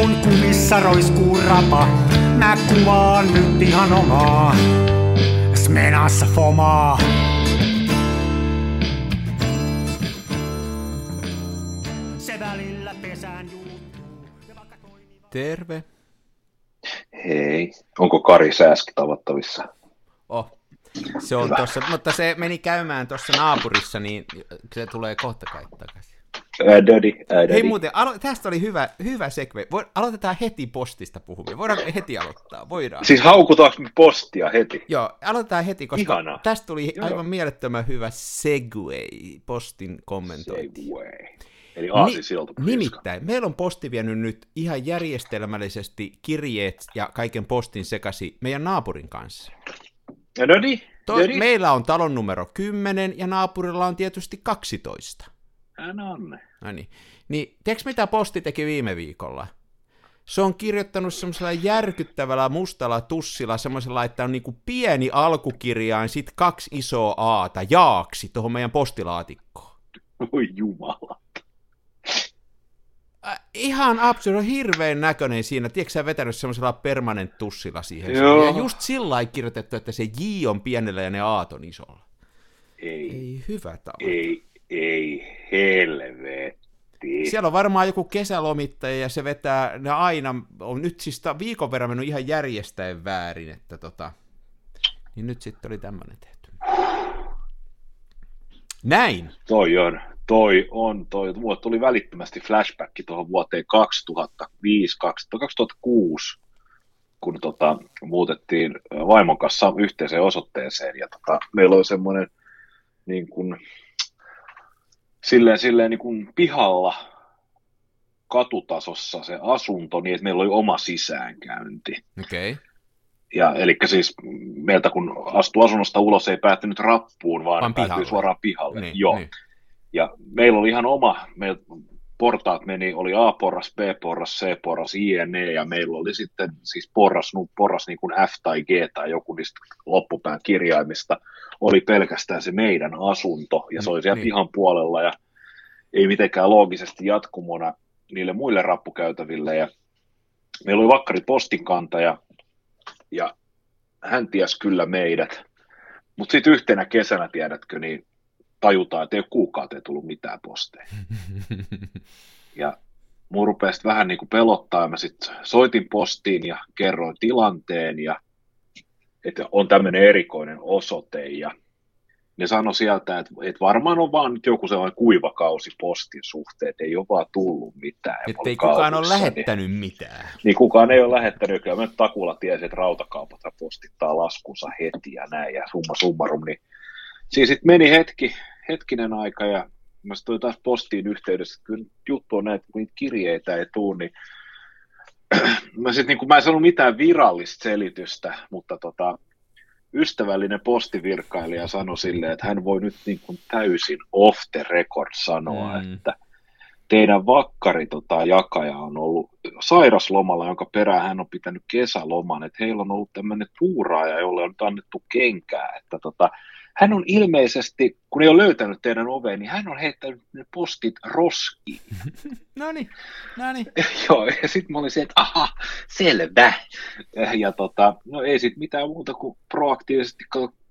kun kumissa roiskuu rapa, mä kuvaan nyt ihan omaa. Smenassa fomaa. Se välillä pesään juuttuu. Terve. Hei, onko Kari Sääski tavattavissa? Oh, se on tossa, mutta se meni käymään tuossa naapurissa, niin se tulee kohta kai takaisin. Ädödi, ädödi. Hei muuten, alo- tästä oli hyvä, hyvä sekve. Voi, aloitetaan heti postista puhuminen. Voidaanko heti aloittaa? Voidaan. Siis haukutaanko me postia heti? Joo, aloitetaan heti, koska Ihanaa. tästä tuli Joo. aivan mielettömän hyvä segue postin kommentointi. Segway. Eli aasisilta. Ni- nimittäin, meillä on posti vienyt nyt ihan järjestelmällisesti kirjeet ja kaiken postin sekasi meidän naapurin kanssa. Ädödi, To- ädödi. meillä on talon numero 10 ja naapurilla on tietysti 12. Hän on. No niin. Niin, tiedätkö mitä posti teki viime viikolla? Se on kirjoittanut semmoisella järkyttävällä mustalla tussilla, semmoisella, että on niinku pieni alkukirjain, sit kaksi isoa aata, jaaksi, tuohon meidän postilaatikkoon. Voi jumala. Äh, ihan absurd, on hirveän näköinen siinä. Tiedätkö sä vetänyt semmoisella permanent tussilla siihen? Joo. Ja just sillä lailla kirjoitettu, että se J on pienellä ja ne Aat on isolla. Ei, Ei hyvä tava. ei, ei, helvetti. Siellä on varmaan joku kesälomittaja ja se vetää, ne aina, on nyt siis viikon verran mennyt ihan järjestäen väärin, että tota, niin nyt sitten oli tämmöinen tehty. Näin. Toi on, toi on, toi. Mulle tuli välittömästi flashback tuohon vuoteen 2005, 2006, kun tota, muutettiin vaimon kanssa yhteiseen osoitteeseen. Ja tota, meillä oli semmoinen niin kuin, silleen, silleen niin kuin pihalla katutasossa se asunto, niin että meillä oli oma sisäänkäynti. Okei. Okay. Ja eli siis meiltä kun astui asunnosta ulos, ei päättynyt rappuun, vaan, Vaan päätyi pihalle. suoraan pihalle. Niin, Joo. niin. Ja meillä oli ihan oma, meillä portaat meni, oli A-porras, B-porras, C-porras, INE, ja meillä oli sitten siis porras, nu- porras niin kuin F tai G tai joku niistä loppupään kirjaimista, oli pelkästään se meidän asunto, ja se oli siellä Niin. pihan puolella, ja ei mitenkään loogisesti jatkumona niille muille rappukäytäville, ja meillä oli vakkari postinkantaja, ja hän ties kyllä meidät, mutta sitten yhtenä kesänä, tiedätkö, niin tajutaan, että ei ole kuukauteen tullut mitään posteja. Ja mun rupesi vähän niin kuin pelottaa, ja mä sitten soitin postiin ja kerroin tilanteen, ja että on tämmöinen erikoinen osoite, ja ne sanoi sieltä, että, että varmaan on vaan nyt joku sellainen kuivakausi postin suhteen, että ei ole vaan tullut mitään. Että ei kukaan ole lähettänyt mitään. Niin kukaan ei ole lähettänyt, kyllä mä nyt takulla tiesin, että rautakaupat postittaa laskunsa heti ja näin, ja summa summarum, niin siis sitten meni hetki, hetkinen aika, ja mä sitten taas postiin yhteydessä, että kyllä nyt juttu on näin, että kun niitä kirjeitä ei tule, niin mä, sit, niin kun, mä en sanonut mitään virallista selitystä, mutta tota, ystävällinen postivirkailija sanoi silleen, että hän voi nyt niin kuin täysin off the record sanoa, Mm. että teidän vakkari tota, jakaja on ollut sairaslomalla, jonka perään hän on pitänyt kesäloman, että heillä on ollut tämmöinen tuuraaja, jolle on annettu kenkää, että tota, hän on ilmeisesti, kun ei ole löytänyt teidän ovea, niin hän on heittänyt ne postit roskiin. No niin, no niin. Joo, ja sitten mä olin se, että aha, selvä. Ja, tota, no ei sitten mitään muuta kuin proaktiivisesti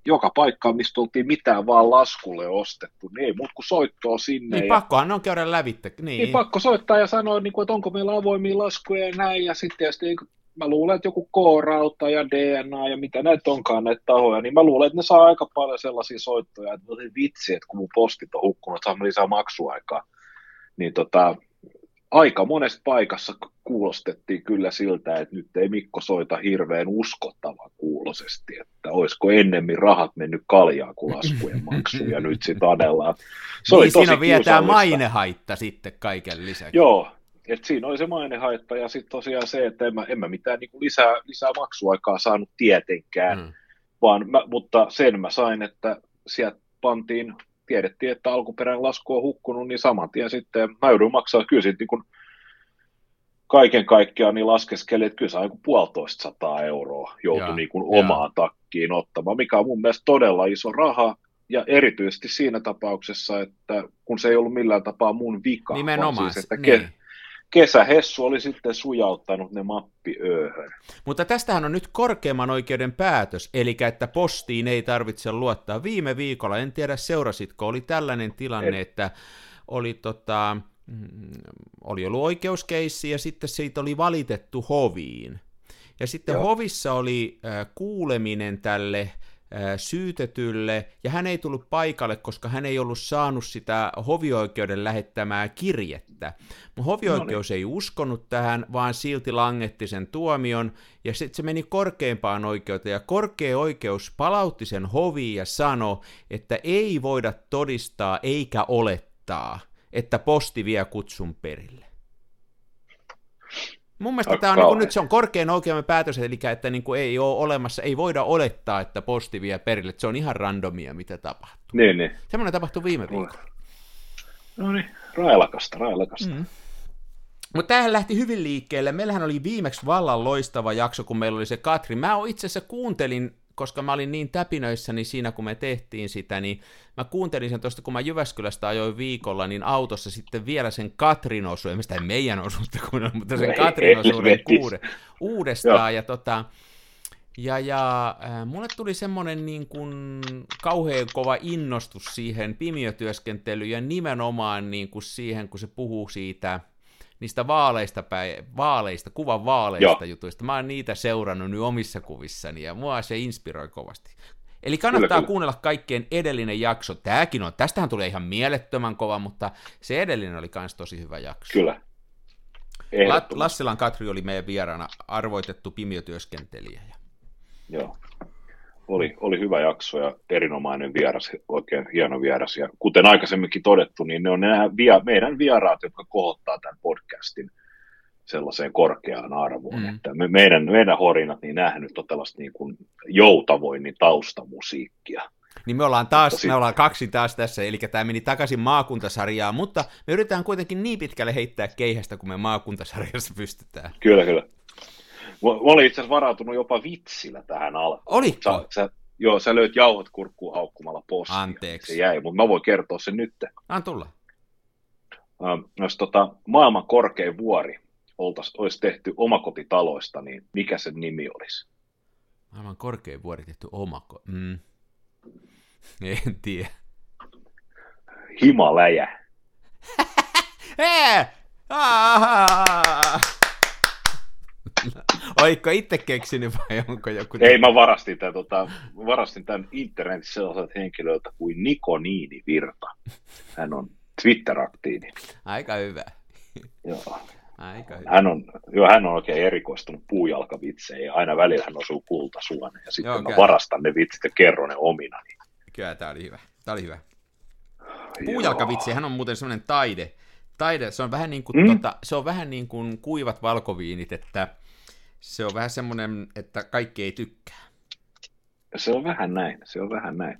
joka paikkaan, mistä oltiin mitään vaan laskulle ostettu, niin ei muuta kuin soittoa sinne. Niin ja, pakkohan on käydä lävitse. Niin. niin pakko soittaa ja sanoa, niin kuin, että onko meillä avoimia laskuja ja näin, ja sitten mä luulen, että joku K-rauta ja DNA ja mitä näitä onkaan näitä tahoja, niin mä luulen, että ne saa aika paljon sellaisia soittoja, että vitsi, että kun mun postit on hukkunut, että saamme lisää maksuaikaa. Niin tota, aika monesta paikassa kuulostettiin kyllä siltä, että nyt ei Mikko soita hirveän uskottavan kuulosesti, että olisiko ennemmin rahat mennyt kaljaa kuin laskujen maksuun, ja nyt sitten adellaan. Se oli niin tosi siinä kiusallista. mainehaitta sitten kaiken lisäksi. Joo, että siinä oli se mainehaitta ja sitten tosiaan se, että en mä, en mä mitään niin lisää, lisää maksuaikaa saanut tietenkään, Mm. vaan mä, mutta sen mä sain, että sieltä pantiin, tiedettiin, että alkuperäinen lasku on hukkunut, niin saman tien sitten mä joudun maksaa kyllä sitten niin kuin kaiken kaikkiaan niin laskeskeli, että kyllä saa joku puolitoista sataa euroa joutui niin kuin omaan takkiin ottamaan, mikä on mun mielestä todella iso raha, ja erityisesti siinä tapauksessa, että kun se ei ollut millään tapaa mun vika, Nimenomaan, vaan siis, että niin. Ke- kesähessu oli sitten sujauttanut ne mappiööhön. Mutta tästähän on nyt korkeimman oikeuden päätös, eli että postiin ei tarvitse luottaa. Viime viikolla, en tiedä seurasitko, oli tällainen tilanne, en. että oli, tota, mm, oli ollut oikeuskeissi ja sitten siitä oli valitettu hoviin. Ja sitten Joo. hovissa oli äh, kuuleminen tälle syytetylle, ja hän ei tullut paikalle, koska hän ei ollut saanut sitä hovioikeuden lähettämää kirjettä. Mutta hovioikeus no niin. ei uskonut tähän, vaan silti langetti sen tuomion, ja sitten se meni korkeimpaan oikeuteen, ja korkea oikeus palautti sen hoviin ja sanoi, että ei voida todistaa eikä olettaa, että posti vie kutsun perille. Mun mielestä tämä on, niin kuin, nyt se on korkein oikeuden päätös, eli että niin kuin ei ole olemassa, ei voida olettaa, että posti vie perille. Se on ihan randomia, mitä tapahtuu. Niin, niin. Semmoinen tapahtui viime viikolla. No niin, railakasta, railakasta. Mm. Mutta tämähän lähti hyvin liikkeelle. Meillähän oli viimeksi vallan loistava jakso, kun meillä oli se Katri. Mä itse asiassa kuuntelin koska mä olin niin täpinöissäni siinä, kun me tehtiin sitä, niin mä kuuntelin sen tuosta, kun mä Jyväskylästä ajoin viikolla, niin autossa sitten vielä sen Katrin osuuden, mistä ei meidän osuutta kuunnella, mutta sen Katrin osuuden kuude, uudestaan, ja tota, ja, ja äh, mulle tuli semmoinen niin kuin kauhean kova innostus siihen pimiötyöskentelyyn ja nimenomaan niin kuin siihen, kun se puhuu siitä, niistä vaaleista, päin, vaaleista kuvan vaaleista Joo. jutuista. Mä oon niitä seurannut nyt omissa kuvissani ja mua se inspiroi kovasti. Eli kannattaa kyllä, kyllä. kuunnella kaikkien edellinen jakso. Tääkin on, tästähän tulee ihan mielettömän kova, mutta se edellinen oli myös tosi hyvä jakso. Kyllä. Lassilan Katri oli meidän vieraana arvoitettu pimiötyöskentelijä. Joo oli, oli hyvä jakso ja erinomainen vieras, oikein hieno vieras. Ja kuten aikaisemminkin todettu, niin ne on nämä via, meidän vieraat, jotka kohottaa tämän podcastin sellaiseen korkeaan arvoon. Mm. Että me, meidän, meidän horinat, niin nämähän nyt on tällaista niin kuin joutavoinnin taustamusiikkia. Niin me ollaan taas, me ollaan kaksi taas tässä, eli tämä meni takaisin maakuntasarjaan, mutta me yritetään kuitenkin niin pitkälle heittää keihästä, kun me maakuntasarjassa pystytään. Kyllä, kyllä. Mä olin itse asiassa varautunut jopa vitsillä tähän alkuun. Oliko? Sä, sä, joo, sä löyt jauhot kurkkuun haukkumalla postia. Anteeksi. Se jäi, mutta mä voin kertoa sen nyt. An tulla. Ähm, jos tota, maailman korkein vuori oltais, olisi tehty omakotitaloista, niin mikä sen nimi olisi? Maailman korkein vuori tehty omako... Mm. En tiedä. Himaläjä. Hei! Oikko itse keksinyt vai onko joku... Ei, mä varastin tämän, tota, varastin tämän internetissä sellaiselta henkilöltä kuin Niko Niini Virta. Hän on Twitter-aktiivi. Aika hyvä. Joo. Aika hyvä. Hän on, joo, hän on oikein erikoistunut puujalkavitseihin ja aina välillä hän osuu kultasuoneen ja sitten joo, mä varastan ne vitsit ja kerron ne omina. Kyllä, tämä oli hyvä. Tämä oli hyvä. Puujalkavitsi, hän on muuten semmoinen taide, taide, se on vähän niin kuin, mm. tota, se on vähän niin kuin kuivat valkoviinit, että se on vähän semmoinen, että kaikki ei tykkää. Se on vähän näin, se on vähän näin.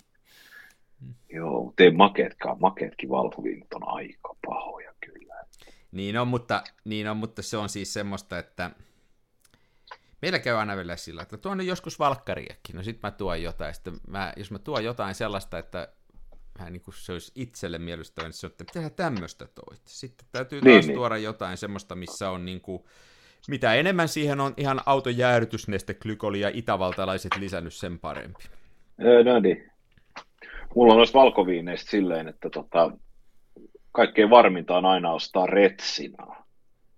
Mm. Joo, mutta ei makeetkaan, makeetkin valkoviinit on aika pahoja kyllä. Niin on, mutta, niin on, mutta se on siis semmoista, että meillä käy aina vielä sillä, että tuon joskus valkkariakin, no sit mä tuon jotain, sitten mä, jos mä tuon jotain sellaista, että vähän niin kuin se olisi itselle mielestäni, niin se on, että tehdään tämmöistä toit. Sitten täytyy niin, taas niin, tuoda jotain semmoista, missä on niin kuin, mitä enemmän siihen on ihan auton jäädytysneste, glykoli ja itävaltalaiset lisännyt sen parempi. No niin. Mulla on noissa valkoviineistä silleen, että tota, kaikkein varminta on aina ostaa retsinaa.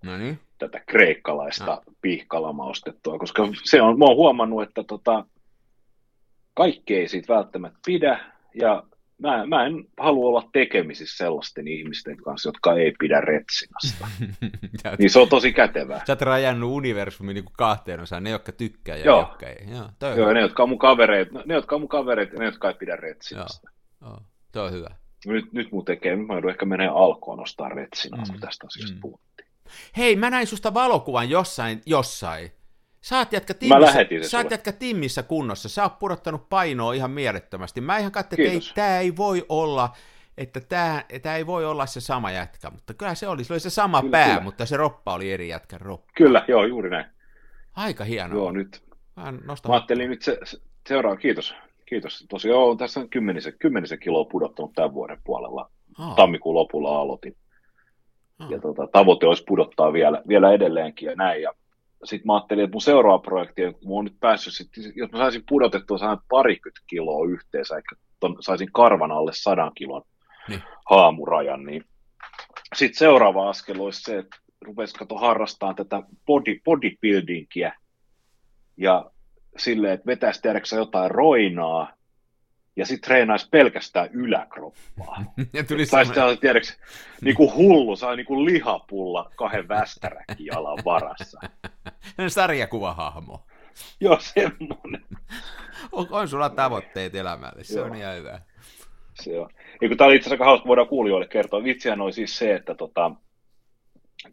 No niin. Tätä kreikkalaista no. pihkalamaustettua, koska se on, mä oon huomannut, että tota, kaikki ei siitä välttämättä pidä, ja mä, mä en halua olla tekemisissä sellaisten ihmisten kanssa, jotka ei pidä retsinasta. niin se on tosi kätevää. Sä oot rajannut universumin niin kahteen osaan, ne jotka tykkää ja Joo. jotka ei. Joo, toi Joo ne, jotka on mun kavereita, ne, jotka on mun kavereita ja ne, jotka ei pidä retsinasta. Joo, Joo. toi on hyvä. Nyt, nyt mun tekee, mä joudun ehkä menee alkoon ostaa retsinaa, mm. kun tästä asiasta mm. puhuttiin. Hei, mä näin susta valokuvan jossain, jossain. Sä oot jätkä timmissä, sä oot jätkä timmissä kunnossa, sä oot pudottanut painoa ihan mielettömästi. Mä ihan katsoin, että ei, tää ei voi olla, että tää, tää ei voi olla se sama jätkä, mutta kyllä se oli, se oli se sama kyllä, pää, kyllä. mutta se roppa oli eri jätkän roppa. Kyllä, joo, juuri näin. Aika hienoa. Joo, nyt. Mä, Mä ajattelin nyt se, se seuraava, kiitos. Kiitos. Tosiaan joo, tässä on kymmenisen, kymmenisen kiloa pudottanut tämän vuoden puolella. Oh. Tammikuun lopulla aloitin. ja tota, tavoite olisi pudottaa vielä, vielä edelleenkin ja näin. Ja sitten mä ajattelin, että mun seuraava projekti, kun mä oon nyt päässyt, sit, jos mä saisin pudotettua saan parikymmentä kiloa yhteensä, eli ton, saisin karvan alle sadan kilon niin. haamurajan, niin sitten seuraava askel olisi se, että rupesi kato harrastamaan tätä body, bodybuildingia ja silleen, että vetäisi tiedäksä jotain roinaa ja sitten treenaisi pelkästään yläkroppaa. ja tuli tai sitten tiedätkö, niin kuin hullu, sai niin kuin lihapulla kahden västäräkin jalan varassa. Sarjakuvahahmo. Joo, semmoinen. On, on sulla tavoitteet elämälle, se Joo. on ihan hyvä. Se on. Tämä oli itse asiassa hauska, voidaan kuulijoille kertoa. Vitsihän oli siis se, että tota,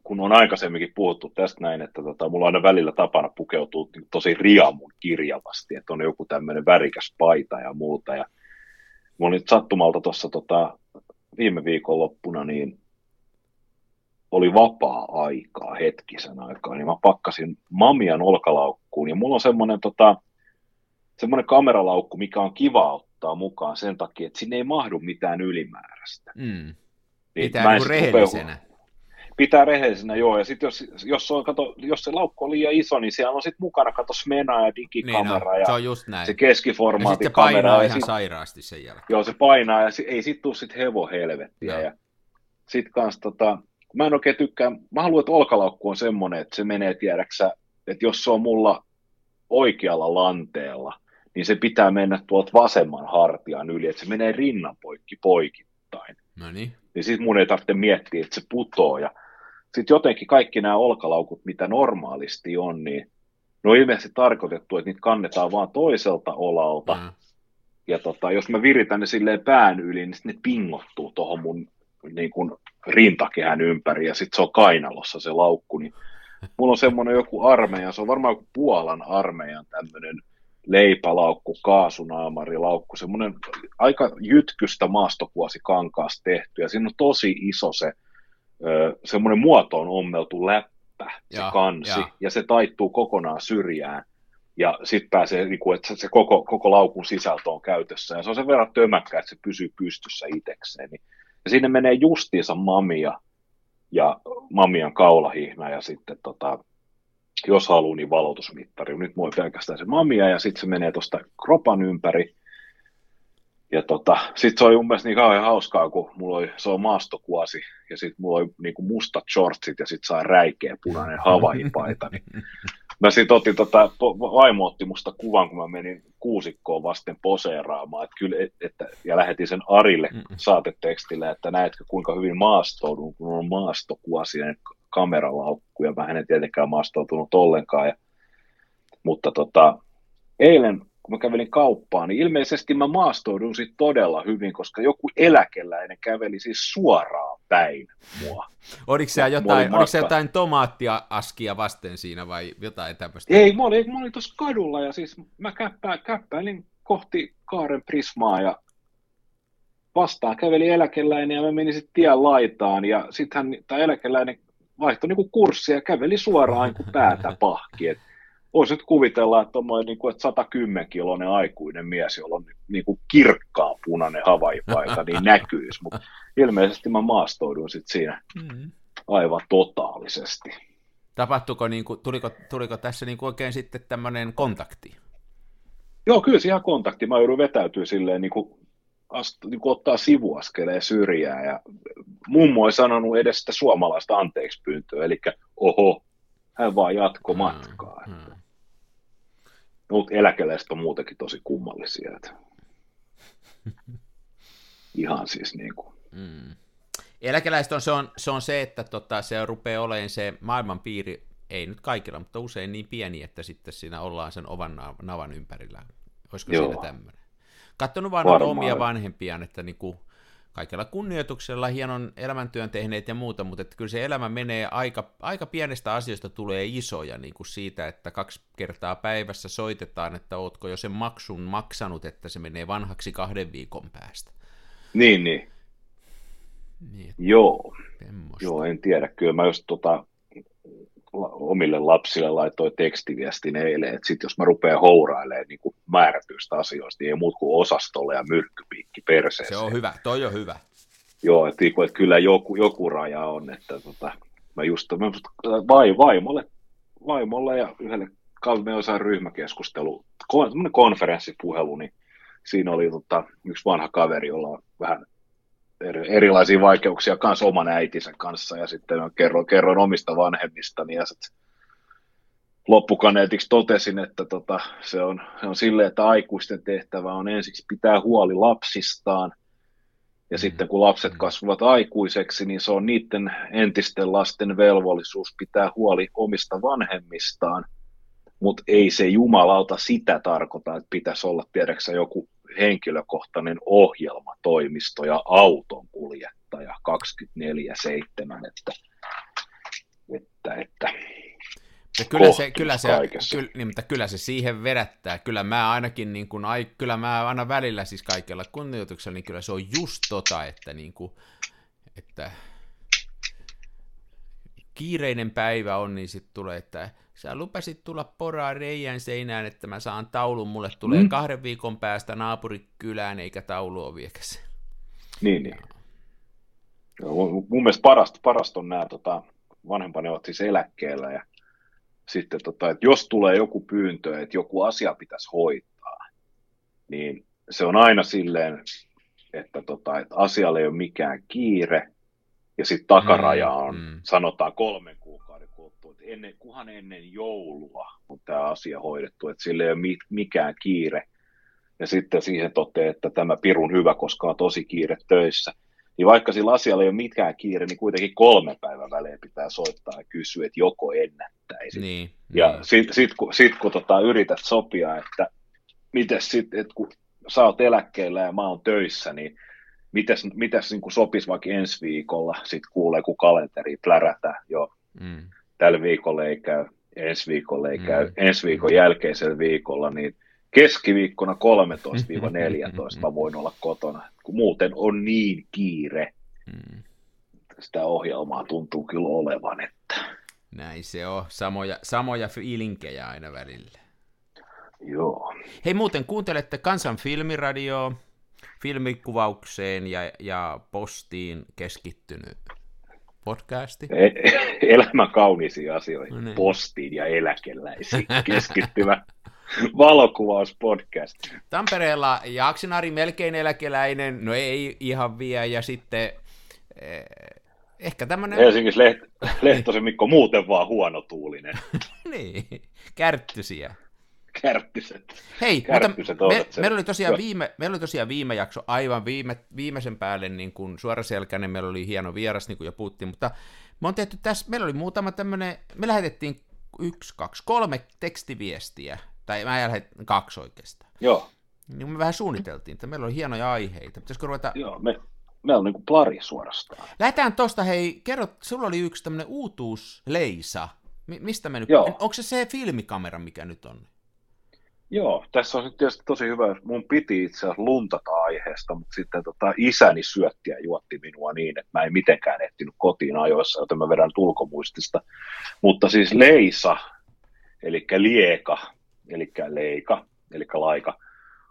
kun on aikaisemminkin puhuttu tästä näin, että tota, mulla on aina välillä tapana pukeutua niin tosi riamun kirjavasti, että on joku tämmöinen värikäs paita ja muuta. Ja mulla oli sattumalta tuossa tota, viime viikon loppuna, niin oli vapaa-aikaa hetkisen aikaa, niin mä pakkasin Mamian olkalaukkuun, ja mulla on semmoinen tota, semmoinen kameralaukku, mikä on kiva ottaa mukaan sen takia, että sinne ei mahdu mitään ylimääräistä. Mm. Niin Pitää niin rehellisenä pitää rehellisenä, joo, ja sitten jos, jos, on, kato, jos se laukku on liian iso, niin siellä on sitten mukana, kato, Smena ja digikamera niin, no, se on just näin. se keskiformaatti ja kamera. painaa ja ihan sit, sairaasti sen jälkeen. Joo, se painaa, ja sit, ei sitten tule sitten hevohelvettiä, no. ja sitten kans tota, mä en oikein tykkää, mä haluan, että olkalaukku on semmoinen, että se menee tiedäksä, että jos se on mulla oikealla lanteella, niin se pitää mennä tuolta vasemman hartian yli, että se menee rinnan poikki poikittain. No niin. Niin sitten mun ei tarvitse miettiä, että se putoo. Ja sitten jotenkin kaikki nämä olkalaukut, mitä normaalisti on, niin ne on ilmeisesti tarkoitettu, että niitä kannetaan vaan toiselta olalta. Mm. Ja tota, jos mä viritän ne silleen pään yli, niin ne pingottuu tuohon mun niin kuin rintakehän ympäri ja sitten se on kainalossa se laukku. Niin mulla on semmoinen joku armeija, se on varmaan joku Puolan armeijan tämmöinen leipälaukku, kaasunaamarilaukku, semmoinen aika jytkystä maastokuosi kankaasta tehty ja siinä on tosi iso se semmoinen muotoon ommeltu läppä, se ja, kansi, ja. ja se taittuu kokonaan syrjään. Ja sitten pääsee, niin kuin, että se koko, koko laukun sisältö on käytössä. Ja se on sen verran tömäkkä, että se pysyy pystyssä itsekseen. Niin, ja sinne menee justiinsa mamia ja mamian kaulahihna ja sitten tota, jos haluaa, niin valotusmittari. Nyt mulla on pelkästään se mamia ja sitten se menee tuosta kropan ympäri ja tota, sitten se oli mun mielestä niin kauhean hauskaa, kun mulla oli, se on maastokuosi, ja sitten mulla oli niin kuin mustat shortsit, ja sitten sai räikeä punainen havaipaita, niin mä sitten otin, tota, vaimo otti musta kuvan, kun mä menin kuusikkoon vasten poseeraamaan, että kyllä, et, että, ja lähetin sen Arille saatetekstillä, että näetkö kuinka hyvin maastoudun, kun on maastokuosi ja kameralaukku, ja mä en tietenkään maastoutunut ollenkaan, ja, mutta tota, eilen kun mä kävelin kauppaan, niin ilmeisesti mä maastoudun sit todella hyvin, koska joku eläkeläinen käveli siis suoraan päin mua. Oliko se jotain, oliko se jotain tomaattiaskia vasten siinä vai jotain tämmöistä? Ei, mä olin, mä olin tuossa kadulla ja siis mä käppää, käppäilin kohti Kaaren Prismaa ja vastaan käveli eläkeläinen ja mä menin sitten tien laitaan ja sitten hän, tämä eläkeläinen vaihtoi niinku kurssia ja käveli suoraan kuin päätä pahki. Et voisi nyt kuvitella, että on niin kuin, että 110 kiloinen aikuinen mies, jolla on niin kuin kirkkaa punainen havaipaita, niin näkyisi, mutta ilmeisesti mä maastoudun sitten siinä mm. aivan totaalisesti. Tapahtuiko, niin kuin, tuliko, tuliko tässä niin kuin oikein sitten tämmöinen kontakti? Joo, kyllä se ihan kontakti. Mä joudun vetäytyä silleen niin kuin, ast, niin kuin ottaa sivuaskeleen syrjää ja mummo ei sanonut edes sitä suomalaista anteeksi pyyntöä, eli oho, hän vaan jatko matkaa. Hmm, hmm. Mutta eläkeläiset on muutenkin tosi kummallisia. Että... Ihan siis niin kuin. Mm. Eläkeläiset on se, on se, on se että tota, se rupeaa olemaan se maailmanpiiri, ei nyt kaikilla, mutta usein niin pieni, että sitten siinä ollaan sen ovan navan ympärillä. Olisiko Joo. siinä tämmöinen? Kattonut vaan omia vanhempiaan, että niinku, kaikella kunnioituksella hienon elämäntyön tehneet ja muuta, mutta että kyllä se elämä menee aika, aika pienestä asioista tulee isoja, niin kuin siitä, että kaksi kertaa päivässä soitetaan, että ootko jo sen maksun maksanut, että se menee vanhaksi kahden viikon päästä. Niin, niin. niin Joo. Joo, en tiedä. Kyllä mä just tota, omille lapsille laitoi tekstiviestin eilen, että sit jos mä rupean hourailemaan niin kuin määrätyistä asioista, niin ei muut kuin osastolle ja myrkkypiikki perseeseen. Se on hyvä, toi on hyvä. Joo, että, niinku, että kyllä joku, joku raja on, että tota, mä just mä vai, vaimolle, vaimolle ja yhdelle osa ryhmäkeskustelu, kon, konferenssipuhelu, niin siinä oli tota, yksi vanha kaveri, jolla on vähän erilaisia vaikeuksia kanssa oman äitinsä kanssa, ja sitten kerroin, kerroin omista vanhemmistani, ja sitten loppukaneetiksi totesin, että tota, se, on, se on silleen, että aikuisten tehtävä on ensiksi pitää huoli lapsistaan, ja mm. sitten kun lapset mm. kasvavat aikuiseksi, niin se on niiden entisten lasten velvollisuus pitää huoli omista vanhemmistaan, mutta ei se jumalauta sitä tarkoita, että pitäisi olla tiedäksä joku henkilökohtainen ohjelmatoimisto ja auton kuljettaja 24-7, että, että, että ja kyllä se, kyllä se, kyllä, niin, mutta kyllä se siihen vedättää. Kyllä mä ainakin, niin kuin, ai, kyllä mä aina välillä siis kaikella kunnioituksella, niin kyllä se on just tota, että, niin kuin, että kiireinen päivä on, niin sitten tulee, että sä lupasit tulla poraa reijän seinään, että mä saan taulun, mulle tulee mm. kahden viikon päästä naapurikylään, eikä taulu ole viekäs. Niin, niin. mun mielestä parasta, parasta on nämä tota, vanhempani ovat siis eläkkeellä ja sitten, tota, että jos tulee joku pyyntö, että joku asia pitäisi hoitaa, niin se on aina silleen, että, tota, että asialle ei ole mikään kiire, ja sitten takaraja mm, on, mm, sanotaan kolmen ennen, kuhan ennen joulua on tämä asia hoidettu, että sille ei ole mikään kiire. Ja sitten siihen toteaa, että tämä pirun hyvä, koska on tosi kiire töissä niin vaikka sillä asialla ei ole mitkään kiire, niin kuitenkin kolme päivän välein pitää soittaa ja kysyä, että joko ennättäisi. Niin, ja niin. sitten sit, kun, sit, kun tota, yrität sopia, että mites sitten, että kun sä oot eläkkeellä ja mä oon töissä, niin mitäs, mitäs niin sopisi vaikka ensi viikolla, sitten kuulee, kun kalenteri plärätä jo mm. Tällä viikolla ei käy, ensi viikolla ei käy, mm. ensi viikon jälkeisellä viikolla, niin keskiviikkona 13-14 mä voin olla kotona, kun muuten on niin kiire. Mm. Sitä ohjelmaa tuntuu kyllä olevan, että... Näin se on. Samoja, samoja fiilinkejä aina välillä. Joo. Hei muuten, kuuntelette Kansan filmiradioa, filmikuvaukseen ja, ja postiin keskittynyt podcasti. E- elämä kaunisiin asioihin, no niin. postiin ja eläkeläisiin keskittyvä valokuvauspodcast. Tampereella Jaksinari melkein eläkeläinen, no ei ihan vielä, ja sitten eh, ehkä tämmöinen... Helsingissä Leht- Lehtosen Mikko muuten vaan huonotuulinen. niin, kärttysiä. Kärttyset. Hei, Kärttyset mutta me, meillä, oli tosiaan viime, meillä oli tosiaan viime jakso aivan viime, viimeisen päälle niin kuin suoraselkäinen, meillä oli hieno vieras, niin kuin jo puhuttiin, mutta me on tehty tässä, meillä oli muutama tämmöinen, me lähetettiin yksi, kaksi, kolme tekstiviestiä tai mä lähden kaksi oikeastaan. Joo. Niin me vähän suunniteltiin, että meillä on hienoja aiheita. Pitäisikö ruveta... Joo, me, me on niinku plari suorastaan. Lähdetään tosta, hei, kerro, sulla oli yksi tämmöinen uutuus, Leisa. Mi- mistä me nyt... Joo. Onko se se filmikamera, mikä nyt on? Joo, tässä on tietysti tosi hyvä, mun piti itse asiassa luntata aiheesta, mutta sitten tota, isäni syötti ja juotti minua niin, että mä en mitenkään ehtinyt kotiin ajoissa, joten mä vedän ulkomuistista. Mutta siis Leisa, eli Lieka, eli Leika, eli Laika,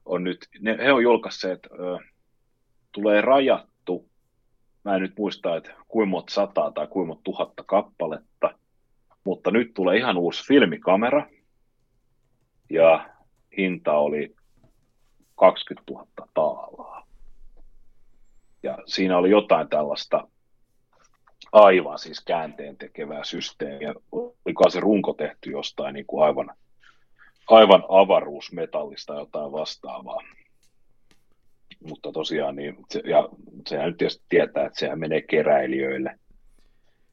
on nyt, ne, he on julkaisseet, ö, tulee rajattu, mä en nyt muista, että kuinka sataa tai kuinka tuhatta kappaletta, mutta nyt tulee ihan uusi filmikamera, ja hinta oli 20 000 taalaa. Ja siinä oli jotain tällaista aivan siis käänteen tekevää systeemiä. Oliko se runko tehty jostain niin kuin aivan aivan avaruusmetallista jotain vastaavaa. Mutta tosiaan, niin, ja sehän nyt tietysti tietää, että sehän menee keräilijöille.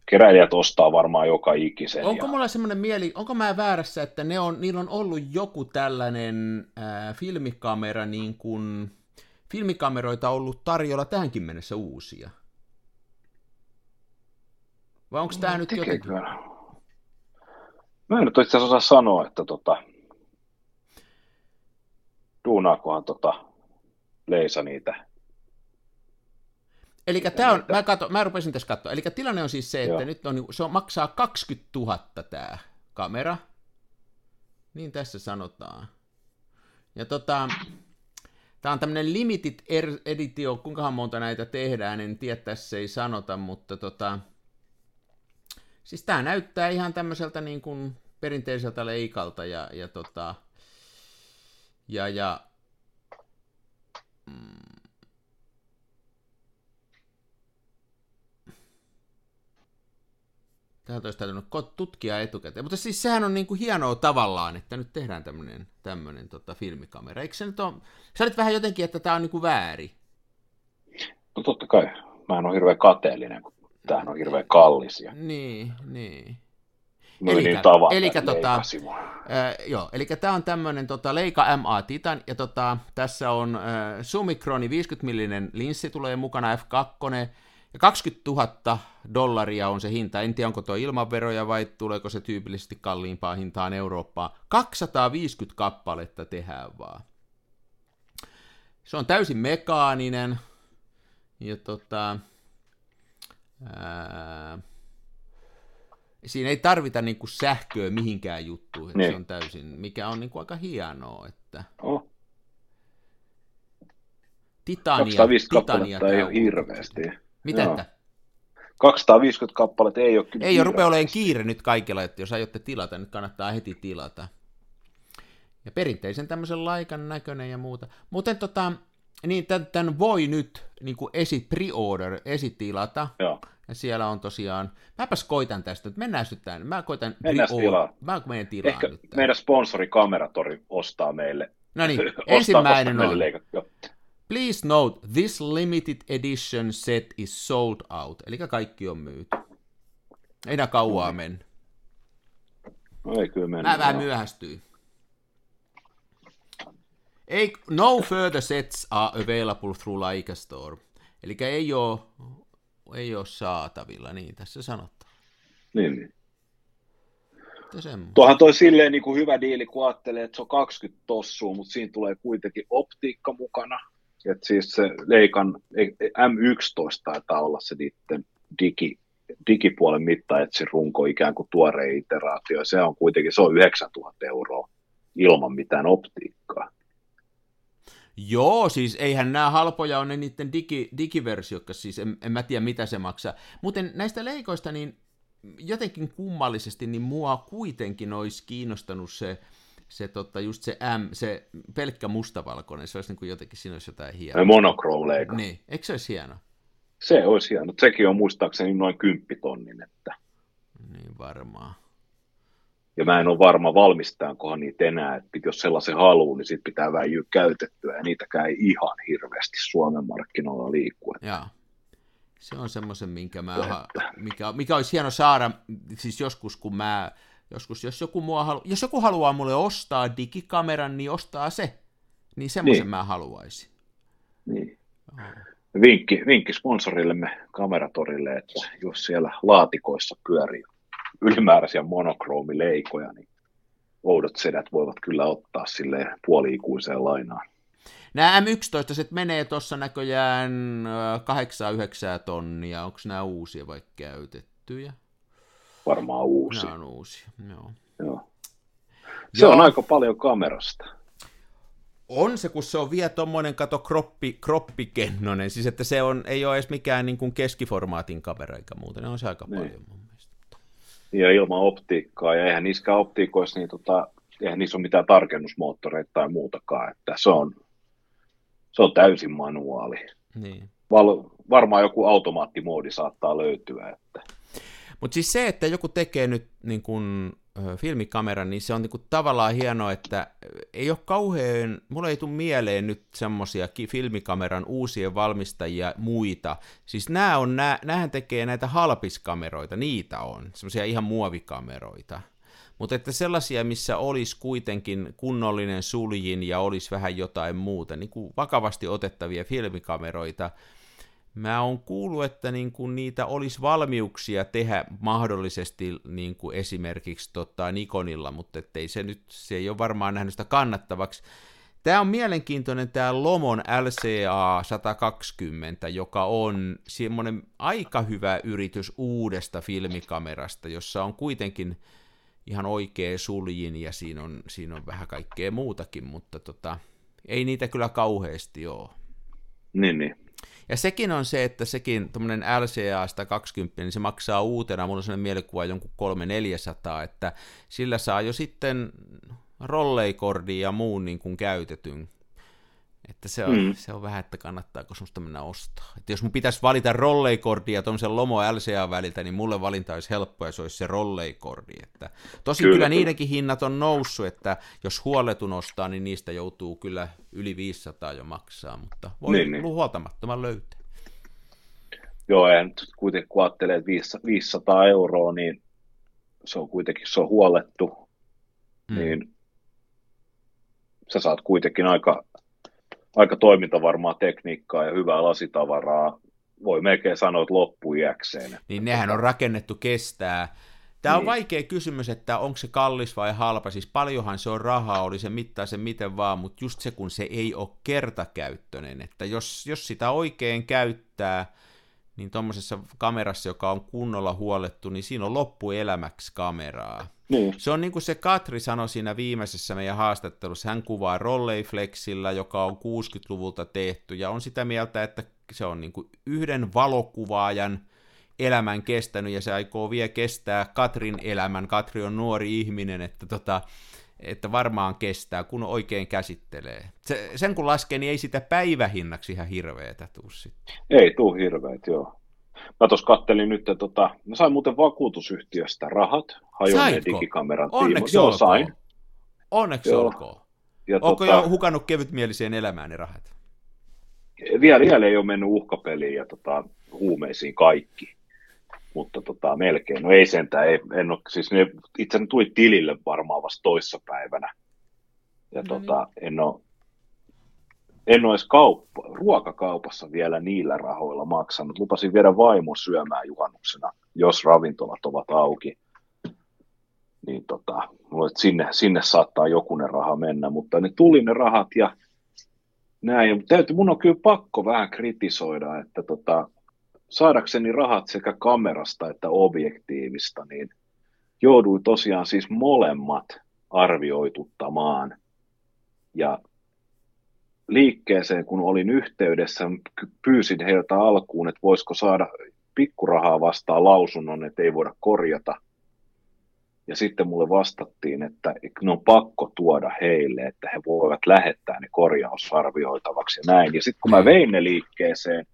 Keräilijät ostaa varmaan joka ikisen. Onko ja... mulla semmoinen mieli, onko mä väärässä, että ne on, niillä on ollut joku tällainen äh, filmikamera, niin kuin, filmikameroita ollut tarjolla tähänkin mennessä uusia? Vai onko tämä no, nyt jotenkin... Mä en nyt itse osaa sanoa, että tota, duunaakohan tota Leisa niitä. Eli tämä on, mä, katso, mä rupesin tässä katsoa, eli tilanne on siis se, että Joo. nyt on, se on, maksaa 20 000 tämä kamera, niin tässä sanotaan. Ja tota, Tämä on tämmöinen limited er- editio, kuinkahan monta näitä tehdään, en tiedä, tässä ei sanota, mutta tota, siis tämä näyttää ihan tämmöiseltä niin kuin perinteiseltä leikalta ja, ja tota, ja, ja mm, Täältä olisi täytynyt tutkia etukäteen. Mutta siis sehän on niin kuin hienoa tavallaan, että nyt tehdään tämmöinen, tämmöinen tota, filmikamera. Eikö se nyt ole... Sä olit vähän jotenkin, että tämä on niin kuin väärin. No totta kai. Mä en ole hirveän kateellinen, kun tämähän on hirveän kallis. Ja... Niin, niin. Eli niin tota, äh, joo, tämä on tämmöinen tota, Leica MA Titan, ja tota, tässä on äh, Sumikroni 50 millinen linssi tulee mukana, F2, ja 20 000 dollaria on se hinta. En tiedä, onko tuo ilmanveroja vai tuleeko se tyypillisesti kalliimpaa hintaan Eurooppaan. 250 kappaletta tehdään vaan. Se on täysin mekaaninen. Ja tota, ää, siinä ei tarvita niinku sähköä mihinkään juttuun. Niin. Se on täysin, mikä on niinku aika hienoa. Että... Oh. Titania, 250 titania ei ole hirveästi. Mitä Joo. että? 250 kappaletta ei ole kyllä Ei ole rupea olemaan kiire nyt kaikilla, että jos aiotte tilata, nyt kannattaa heti tilata. Ja perinteisen tämmöisen laikan näköinen ja muuta. Muuten tota, niin tämän, tämän voi nyt niin kuin esi, pre-order, esitilata. Joo. Ja siellä on tosiaan, mäpäs koitan tästä, nyt mennään nyt tämän, mä koitan mennään tilaa. Mä menen tilaan Ehkä nyt tämän. meidän sponsori Kameratori ostaa meille. No niin, ensimmäinen on. Please note, this limited edition set is sold out. Eli kaikki on myyty. Ei enää kauaa mm. mennyt. No ei kyllä mennyt. Mä vähän myöhästyin. Ei, no further sets are available through Leica Store. Eli ei ole, ei ole saatavilla, niin tässä sanotaan. Niin, niin. Tuohan toi silleen niin kuin hyvä diili, kun ajattelee, että se on 20 tossua, mutta siinä tulee kuitenkin optiikka mukana. Et siis se Leikan M11 taitaa olla se niiden digi, digipuolen mittaetsin runko ikään kuin tuore iteraatio. Se on kuitenkin, se on 9000 euroa ilman mitään optiikkaa. Joo, siis eihän nämä halpoja on ne niiden digi, digiversiot, siis en, en mä tiedä mitä se maksaa. Muuten näistä leikoista, niin jotenkin kummallisesti, niin mua kuitenkin olisi kiinnostanut se, se tota, just se M, se pelkkä mustavalkoinen, se olisi niin kuin jotenkin, siinä olisi jotain hienoa. Monochrome leika. Niin, eikö se olisi hieno? Se olisi hieno. Sekin on muistaakseni noin kymppitonnin, että... Niin varmaan. Ja mä en ole varma valmistaankohan niitä enää, että jos sellaisen haluaa, niin sitten pitää väijyä käytettyä, ja niitäkään ei ihan hirveästi Suomen markkinoilla liikkua. Joo. Se on semmoisen, minkä mä, mikä, mikä olisi hieno saada, siis joskus kun mä joskus, jos joku, mua halu, jos joku haluaa mulle ostaa digikameran, niin ostaa se. Niin semmoisen niin. mä haluaisin. Niin. Vinkki, vinkki sponsorillemme kameratorille, että jos siellä laatikoissa pyörii ylimääräisiä monokroomileikoja, niin oudot sedät voivat kyllä ottaa sille puoli-ikuiseen lainaan. Nämä M11 menee tuossa näköjään 8-9 tonnia. Onko nämä uusia vai käytettyjä? Varmaan uusi. Nämä on uusi, joo. joo. Se joo. on aika paljon kamerasta. On se, kun se on vielä tuommoinen kato kroppi, kroppikennonen, siis että se on, ei ole edes mikään niin kuin keskiformaatin kamera eikä muuta, ne on se aika niin. paljon mun mielestä. Ja ilman optiikkaa, ja eihän niissä optiikoissa, niin tota, eihän niissä ole mitään tarkennusmoottoreita tai muutakaan, että se on, se on täysin manuaali. Niin. Val, varmaan joku automaattimoodi saattaa löytyä, että mutta siis se, että joku tekee nyt niin kun, filmikameran, niin se on niin kun, tavallaan hienoa, että ei ole kauhean, mulla ei tule mieleen nyt semmoisia filmikameran uusien valmistajia muita. Siis nämä on, nää, näähän tekee näitä halpiskameroita, niitä on, semmoisia ihan muovikameroita. Mutta että sellaisia, missä olisi kuitenkin kunnollinen suljin ja olisi vähän jotain muuta, niin kuin vakavasti otettavia filmikameroita, Mä oon kuullut, että niin kuin niitä olisi valmiuksia tehdä mahdollisesti niin kuin esimerkiksi tota Nikonilla, mutta ettei se nyt, se ei ole varmaan nähnyt sitä kannattavaksi. Tämä on mielenkiintoinen tämä Lomon LCA 120, joka on semmoinen aika hyvä yritys uudesta filmikamerasta, jossa on kuitenkin ihan oikea suljin ja siinä on, siinä on vähän kaikkea muutakin, mutta tota, Ei niitä kyllä kauheasti ole. Niin, niin. Ja sekin on se, että sekin tuommoinen LCA 120, niin se maksaa uutena, mulla on sellainen mielikuva jonkun 300-400, että sillä saa jo sitten rolleikordi ja muun niin kuin käytetyn. Että se on, mm. se on vähän, että kannattaako semmoista mennä ostaa. Että jos mun pitäisi valita rolleikordi ja tuommoisen Lomo LCA väliltä, niin mulle valinta olisi helppo ja se olisi se rolleikordi. Että, tosin kyllä, kyllä niidenkin hinnat on noussut, että jos huoletun ostaa, niin niistä joutuu kyllä yli 500 jo maksaa, mutta voi niin, niin. huoltamattoman löytää. Joo, en kuitenkin kun ajattelee, että 500 euroa, niin se on kuitenkin se on huolettu, mm. niin sä saat kuitenkin aika, aika toimintavarmaa tekniikkaa ja hyvää lasitavaraa. Voi melkein sanoa, että loppujäkseen. Niin nehän on rakennettu kestää. Tämä on niin. vaikea kysymys, että onko se kallis vai halpa. Siis paljonhan se on rahaa, oli se mittaa se miten vaan, mutta just se, kun se ei ole kertakäyttöinen. Että jos, jos sitä oikein käyttää, niin tuommoisessa kamerassa, joka on kunnolla huolettu, niin siinä on loppuelämäksi kameraa. Niin. Se on niin kuin se Katri sanoi siinä viimeisessä meidän haastattelussa, hän kuvaa Rolleiflexillä, joka on 60-luvulta tehty, ja on sitä mieltä, että se on niin kuin yhden valokuvaajan elämän kestänyt, ja se aikoo vielä kestää Katrin elämän. Katri on nuori ihminen, että, tota, että varmaan kestää, kun oikein käsittelee. Se, sen kun laskee, niin ei sitä päivähinnaksi ihan hirveetä tuu sitten. Ei tuu hirveet, joo. Mä tuossa kattelin nyt, että tota, mä sain muuten vakuutusyhtiöstä rahat, hajonneen digikameran Onneksi Joo, sain. Onneksi Joo. olkoon. Ja Onko tota, jo hukannut kevytmieliseen elämään ne rahat? Vielä, vielä ei ole mennyt uhkapeliin ja tota, huumeisiin kaikki, mutta tota, melkein. No ei sentään, ei, en ole, siis ne itse tuli tilille varmaan vasta toissa päivänä. Ja no niin. tota, en ole en ole edes kauppa, ruokakaupassa vielä niillä rahoilla maksanut. Lupasin viedä vaimon syömään juhannuksena, jos ravintolat ovat auki. Niin tota, sinne, sinne saattaa jokunen raha mennä, mutta ne tuli ne rahat ja näin. Täytyy, mun on kyllä pakko vähän kritisoida, että tota, saadakseni rahat sekä kamerasta että objektiivista, niin jouduin tosiaan siis molemmat arvioituttamaan. Ja liikkeeseen, kun olin yhteydessä, pyysin heiltä alkuun, että voisiko saada pikkurahaa vastaan lausunnon, että ei voida korjata. Ja sitten mulle vastattiin, että ne on pakko tuoda heille, että he voivat lähettää ne korjausarvioitavaksi ja näin. Ja sitten kun mä vein ne liikkeeseen,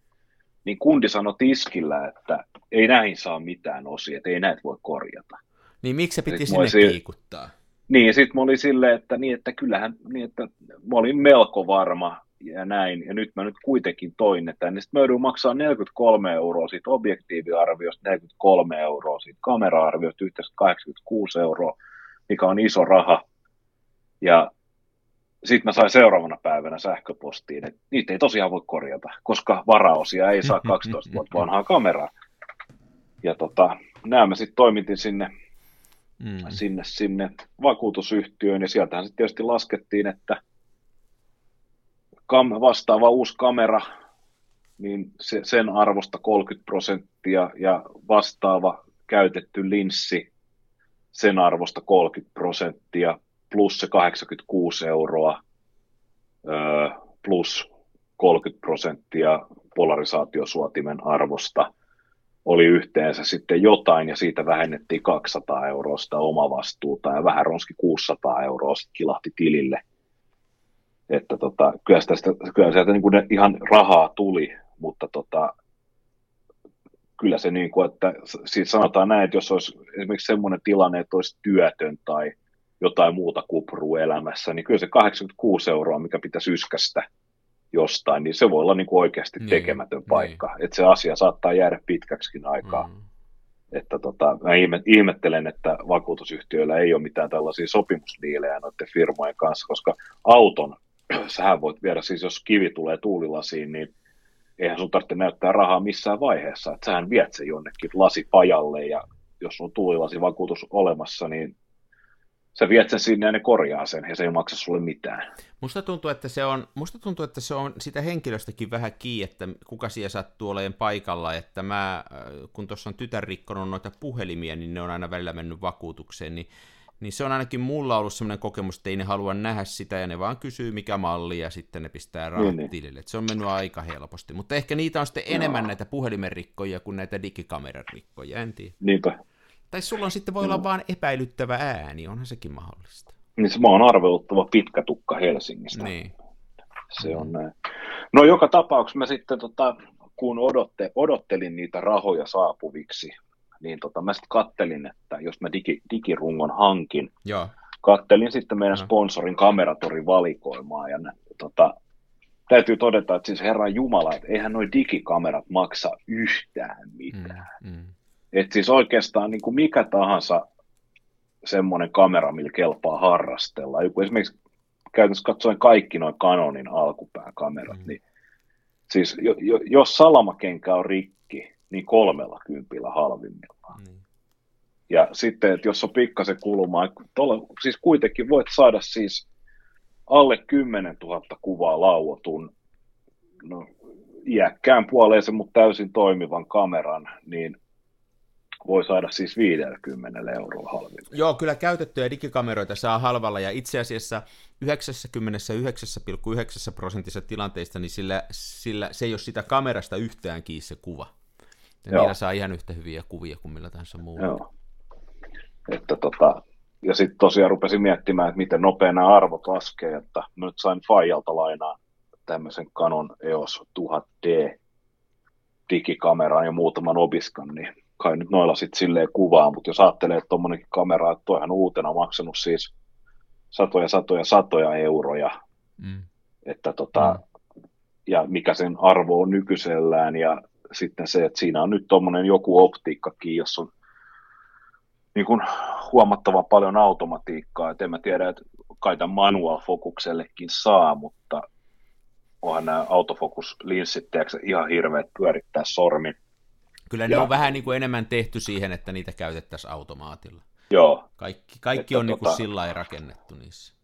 niin kundi sanoi tiskillä, että ei näihin saa mitään osia, että ei näitä voi korjata. Niin miksi se piti sinne kiikuttaa? Niin, sitten mä olin silleen, että, niin, että kyllähän, niin, että mä olin melko varma ja näin, ja nyt mä nyt kuitenkin toin ne tänne. Sitten mä joudun maksaa 43 euroa siitä objektiiviarviosta, 43 euroa siitä kamera-arviosta, yhteensä 86 euroa, mikä on iso raha. Ja sitten mä sain seuraavana päivänä sähköpostiin, että niitä ei tosiaan voi korjata, koska varaosia ei saa 12 vuotta vanhaa kameraa. Ja tota, nämä mä sitten toimitin sinne mm. sinne, sinne vakuutusyhtiöön, ja sieltähän sitten tietysti laskettiin, että kam, vastaava uusi kamera, niin se, sen arvosta 30 prosenttia, ja vastaava käytetty linssi, sen arvosta 30 prosenttia, plus se 86 euroa, plus 30 prosenttia polarisaatiosuotimen arvosta – oli yhteensä sitten jotain ja siitä vähennettiin 200 euroa sitä omavastuuta ja vähän ronski 600 euroa sitten kilahti tilille. Että tota, kyllä, sitä, kyllä sieltä niin kuin ihan rahaa tuli, mutta tota, kyllä se niin kuin, että siis sanotaan näin, että jos olisi esimerkiksi semmoinen tilanne, että olisi työtön tai jotain muuta kuprua elämässä, niin kyllä se 86 euroa, mikä pitäisi yskästä, jostain, niin se voi olla niin kuin oikeasti niin, tekemätön niin. paikka. Että se asia saattaa jäädä pitkäksikin aikaa. Mm. Että tota, mä ihmettelen, että vakuutusyhtiöillä ei ole mitään tällaisia sopimusdiilejä noiden firmojen kanssa, koska auton, sähän voit viedä siis, jos kivi tulee tuulilasiin, niin eihän sun tarvitse näyttää rahaa missään vaiheessa. Että sähän viet sen jonnekin lasipajalle ja jos on tuulilasivakuutus olemassa, niin sä viet sen sinne ja ne korjaa sen, ja se ei maksa sulle mitään. Musta tuntuu, että se on, musta tuntuu, että se on sitä henkilöstäkin vähän kiinni, että kuka siellä sattuu olemaan paikalla, että mä, äh, kun tuossa on tytär rikkonut noita puhelimia, niin ne on aina välillä mennyt vakuutukseen, niin Niin se on ainakin mulla ollut sellainen kokemus, että ei ne halua nähdä sitä, ja ne vaan kysyy mikä malli, ja sitten ne pistää rahat niin, tilille. Se on mennyt aika helposti. Mutta ehkä niitä on sitten enemmän näitä puhelimen rikkoja kuin näitä digikameran rikkoja, en tiedä. Niinpä. Tai sulla on sitten voi olla vaan epäilyttävä ääni, onhan sekin mahdollista. Niin se mä oon arveuttava pitkä tukka Helsingistä. Niin. Se on näin. No joka tapauksessa mä sitten, tota, kun odotte, odottelin niitä rahoja saapuviksi, niin tota, mä sitten kattelin, että jos mä digi, digirungon hankin, Joo. kattelin sitten meidän no. sponsorin kameratorin valikoimaa, ja tota, täytyy todeta, että siis herran Jumala, että eihän noi digikamerat maksa yhtään mitään. Mm, mm. Et siis oikeastaan niin kuin mikä tahansa semmoinen kamera, millä kelpaa harrastella. Joku esimerkiksi käytännössä katsoen kaikki noin Canonin alkupään kamerat, mm. niin siis jo, jo, jos salamakenkä on rikki, niin kolmella kympillä halvimmillaan. Mm. Ja sitten, että jos on pikkasen kulumaa, tolle, siis kuitenkin voit saada siis alle 10 000 kuvaa lauotun, no, iäkkään puoleisen, mutta täysin toimivan kameran, niin voi saada siis 50 euroa halvilla. Joo, kyllä käytettyjä digikameroita saa halvalla, ja itse asiassa 99,9 prosentissa tilanteista, niin sillä, sillä se ei ole sitä kamerasta yhtään kiinni se kuva. Ja Joo. niillä saa ihan yhtä hyviä kuvia kuin millä tahansa muulla. Joo. Että tota, ja sitten tosiaan rupesin miettimään, että miten nopea nämä arvot laskee, että mä nyt sain Fajalta lainaa tämmöisen Canon EOS 1000D digikameran ja muutaman obiskan, niin kai nyt noilla sitten silleen kuvaa, mutta jos ajattelee, että tuommoinenkin kamera, että toihan uutena maksanut siis satoja, satoja, satoja euroja, mm. että tota, mm. ja mikä sen arvo on nykyisellään, ja sitten se, että siinä on nyt tuommoinen joku optiikkakin, jossa on niin kuin huomattavan paljon automatiikkaa, että en mä tiedä, että kai tämän manual fokuksellekin saa, mutta onhan nämä autofokuslinssit ihan hirveät pyörittää sormin. Kyllä ne ja. on vähän niin kuin enemmän tehty siihen, että niitä käytettäisiin automaatilla. Joo. Kaikki, kaikki on tota, niin kuin sillä lailla rakennettu niissä.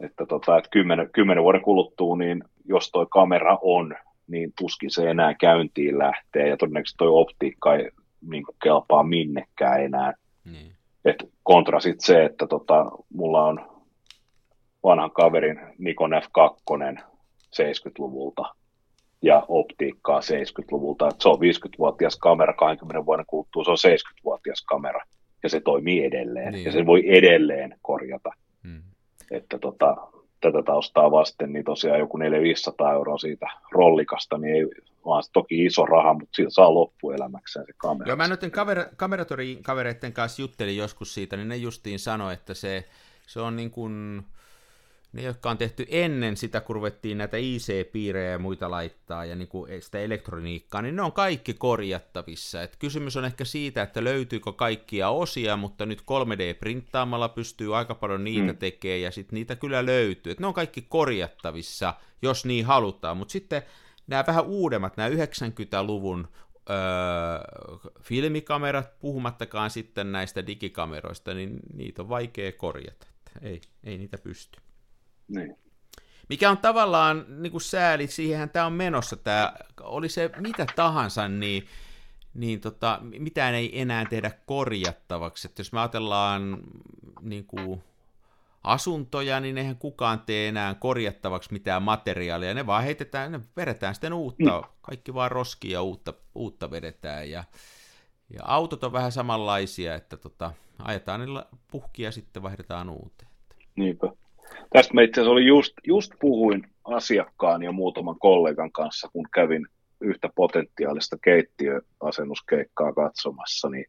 Että, tota, että kymmenen, kymmenen vuoden kuluttua, niin jos toi kamera on, niin tuskin se enää käyntiin lähtee, ja todennäköisesti toi optiikka ei niin kuin kelpaa minnekään enää. Niin. Et kontra sit se, että tota, mulla on vanhan kaverin Nikon F2 70-luvulta, ja optiikkaa 70-luvulta. Että se on 50-vuotias kamera, 20 vuoden kuluttua se on 70-vuotias kamera ja se toimii edelleen niin. ja se voi edelleen korjata. Hmm. Että tota, tätä taustaa vasten, niin tosiaan joku 400-500 euroa siitä rollikasta, niin ei vaan toki iso raha, mutta siitä saa loppuelämäkseen se kamera. Joo, mä nyt kamer- kameratoriin kavereiden kanssa juttelin joskus siitä, niin ne justiin sanoi, että se, se on niin kuin, ne, jotka on tehty ennen sitä, kun ruvettiin näitä IC-piirejä ja muita laittaa ja niin kuin sitä elektroniikkaa, niin ne on kaikki korjattavissa. Et kysymys on ehkä siitä, että löytyykö kaikkia osia, mutta nyt 3D-printtaamalla pystyy aika paljon niitä mm. tekemään ja sitten niitä kyllä löytyy. Et ne on kaikki korjattavissa, jos niin halutaan, mutta sitten nämä vähän uudemmat, nämä 90-luvun öö, filmikamerat, puhumattakaan sitten näistä digikameroista, niin niitä on vaikea korjata. Ei, ei niitä pysty. Niin. Mikä on tavallaan niin kuin sääli, siihenhän tämä on menossa, tämä, oli se mitä tahansa, niin, niin tota, mitään ei enää tehdä korjattavaksi. Että jos me ajatellaan niin kuin, asuntoja, niin eihän kukaan tee enää korjattavaksi mitään materiaalia. Ne vaan heitetään, ne vedetään sitten uutta, mm. kaikki vaan roskia ja uutta, uutta vedetään. Ja, ja autot on vähän samanlaisia, että tota, ajetaan niillä puhkia ja sitten vaihdetaan uuteen. Niinpä. Tästä mä itse asiassa oli just, just puhuin asiakkaan ja muutaman kollegan kanssa, kun kävin yhtä potentiaalista keittiöasennuskeikkaa katsomassa, niin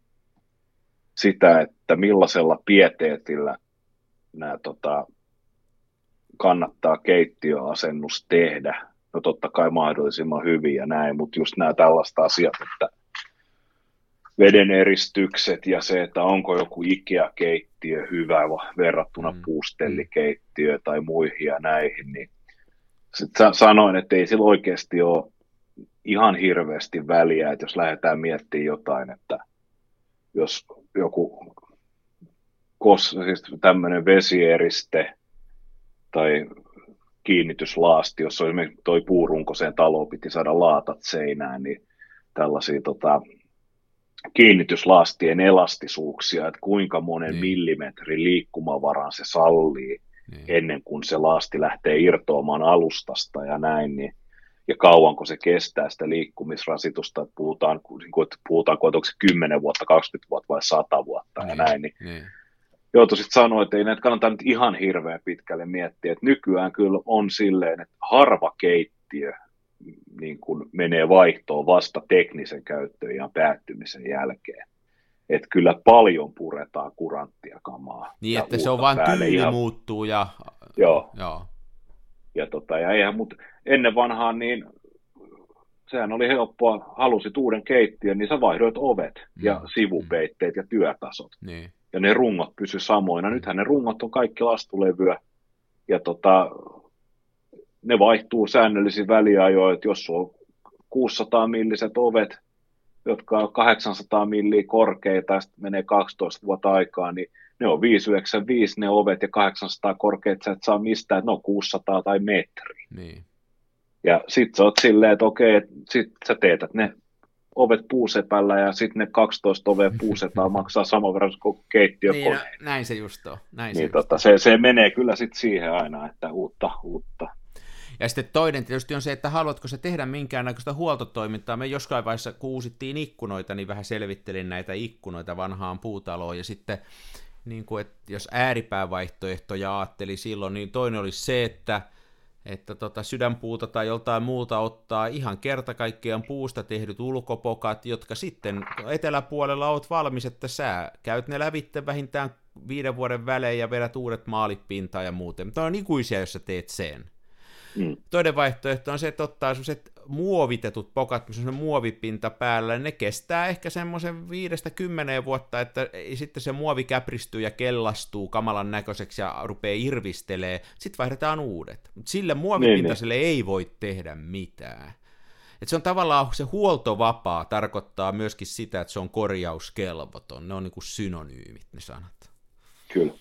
sitä, että millaisella pieteetillä nämä tota, kannattaa keittiöasennus tehdä. No totta kai mahdollisimman hyvin ja näin, mutta just nämä tällaista asiat, että veden eristykset ja se, että onko joku Ikea-keittiö hyvä verrattuna mm. puustellikeittiö tai muihin ja näihin, niin sitten sanoin, että ei sillä oikeasti ole ihan hirveästi väliä, että jos lähdetään miettimään jotain, että jos joku kos, siis tämmöinen vesieriste tai kiinnityslaasti, jos on esimerkiksi toi puurunkoseen talo piti saada laatat seinään, niin tällaisia tota, kiinnityslastien elastisuuksia, että kuinka monen niin. millimetrin liikkumavaran se sallii niin. ennen kuin se lasti lähtee irtoamaan alustasta ja näin, niin ja kauanko se kestää sitä liikkumisrasitusta, että puhutaan, niin että puhutaanko, onko se 10 vuotta, 20 vuotta vai 100 vuotta niin, ja näin, niin, niin. joutui sitten sanoa, että ei näitä kannata nyt ihan hirveän pitkälle miettiä, että nykyään kyllä on silleen, että harva keittiö niin kuin menee vaihtoon vasta teknisen käyttöön päättymisen jälkeen. Että kyllä paljon puretaan kuranttia kamaa. Niin, että se on vain tyyli ihan... muuttuu ja... Joo. Joo. Ja, tota, ja eihän, mutta ennen vanhaan niin sehän oli helppoa, halusit uuden keittiön, niin sä vaihdoit ovet mm. ja sivupeitteet mm. ja työtasot. Niin. Ja ne rungot pysy samoina. Nythän ne rungot on kaikki lastulevyä. Ja tota, ne vaihtuu säännöllisin väliajoin, että jos on 600 milliset ovet, jotka on 800 milliä korkeita ja sitten menee 12 vuotta aikaa, niin ne on 595 ne ovet ja 800 korkeat, sä et saa mistään, että ne on 600 tai metri. Niin. Ja sit sä oot silleen, että okei, sit sä teetät ne ovet puusepällä ja sitten ne 12 ovea puusepää maksaa saman verran kuin keittiö niin, no, näin se just on. Näin niin, se, tota, se, se, menee kyllä sitten siihen aina, että uutta, uutta. Ja sitten toinen tietysti on se, että haluatko se tehdä minkäännäköistä huoltotoimintaa. Me joskaan vaiheessa, kun uusittiin ikkunoita, niin vähän selvittelin näitä ikkunoita vanhaan puutaloon. Ja sitten, niin kuin, että jos ääripäävaihtoehtoja ajatteli silloin, niin toinen oli se, että että tota sydänpuuta tai joltain muuta ottaa ihan kerta kaikkiaan puusta tehdyt ulkopokat, jotka sitten eteläpuolella oot valmis, että sä käyt ne lävitte vähintään viiden vuoden välein ja vedät uudet maalit pintaan ja muuten. Mutta on ikuisia, jos sä teet sen. Mm. Toinen vaihtoehto on se, että ottaa sellaiset muovitetut pokat, missä on muovipinta päällä, ne kestää ehkä semmoisen viidestä kymmeneen vuotta, että sitten se muovi käpristyy ja kellastuu kamalan näköiseksi ja rupeaa irvistelee, sitten vaihdetaan uudet. Mutta sille muovipintaselle niin, niin. ei voi tehdä mitään. Et se on tavallaan se huoltovapaa tarkoittaa myöskin sitä, että se on korjauskelvoton. Ne on niin kuin synonyymit ne sanat. Kyllä.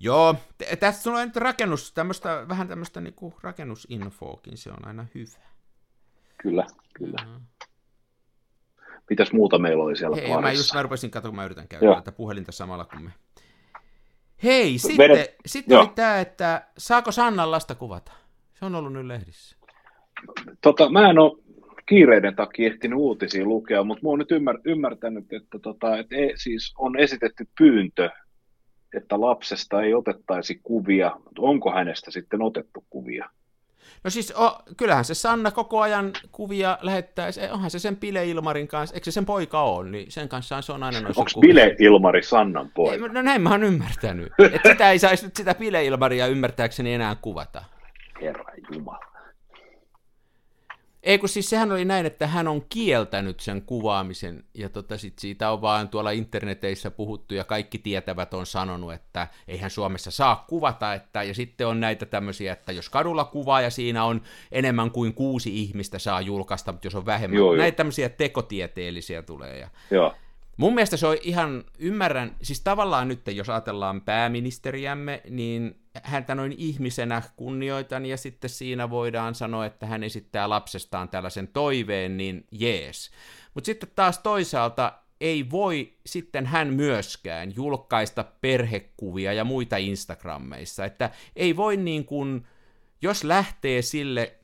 Joo, tässä on nyt rakennus, tämmöstä, vähän tämmöistä niinku rakennusinfoakin, se on aina hyvä. Kyllä, kyllä. Mm. Mitäs muuta meillä oli siellä Hei, mä just mä rupesin katsomaan, mä yritän käyttää tätä puhelinta samalla kuin me. Hei, sitten, Vedet... sitten oli tämä, että saako Sannan lasta kuvata? Se on ollut nyt lehdissä. Tota, mä en ole kiireiden takia ehtinyt uutisia lukea, mutta mä oon nyt ymmär, ymmärtänyt, että, tota, että e, siis on esitetty pyyntö että lapsesta ei otettaisi kuvia, mutta onko hänestä sitten otettu kuvia? No siis o, kyllähän se Sanna koko ajan kuvia lähettää, onhan se sen Pile Ilmarin kanssa, eikö se sen poika ole, niin sen kanssa se on aina noissa Onko Pile Ilmari Sannan poika? Ei, no näin mä oon ymmärtänyt, että sitä ei saisi nyt sitä Pile Ilmaria ymmärtääkseni enää kuvata. Herra Jumala. Ei kun siis sehän oli näin, että hän on kieltänyt sen kuvaamisen, ja tota sit siitä on vaan tuolla interneteissä puhuttu, ja kaikki tietävät on sanonut, että eihän Suomessa saa kuvata, että, ja sitten on näitä tämmöisiä, että jos kadulla kuvaa, ja siinä on enemmän kuin kuusi ihmistä saa julkaista, mutta jos on vähemmän, joo, näitä joo. tämmöisiä tekotieteellisiä tulee. Ja... Joo. Mun mielestä se on ihan, ymmärrän, siis tavallaan nyt, jos ajatellaan pääministeriämme, niin häntä noin ihmisenä kunnioitan, ja sitten siinä voidaan sanoa, että hän esittää lapsestaan tällaisen toiveen, niin jees. Mutta sitten taas toisaalta ei voi sitten hän myöskään julkaista perhekuvia ja muita Instagrammeissa, että ei voi niin kuin, jos lähtee sille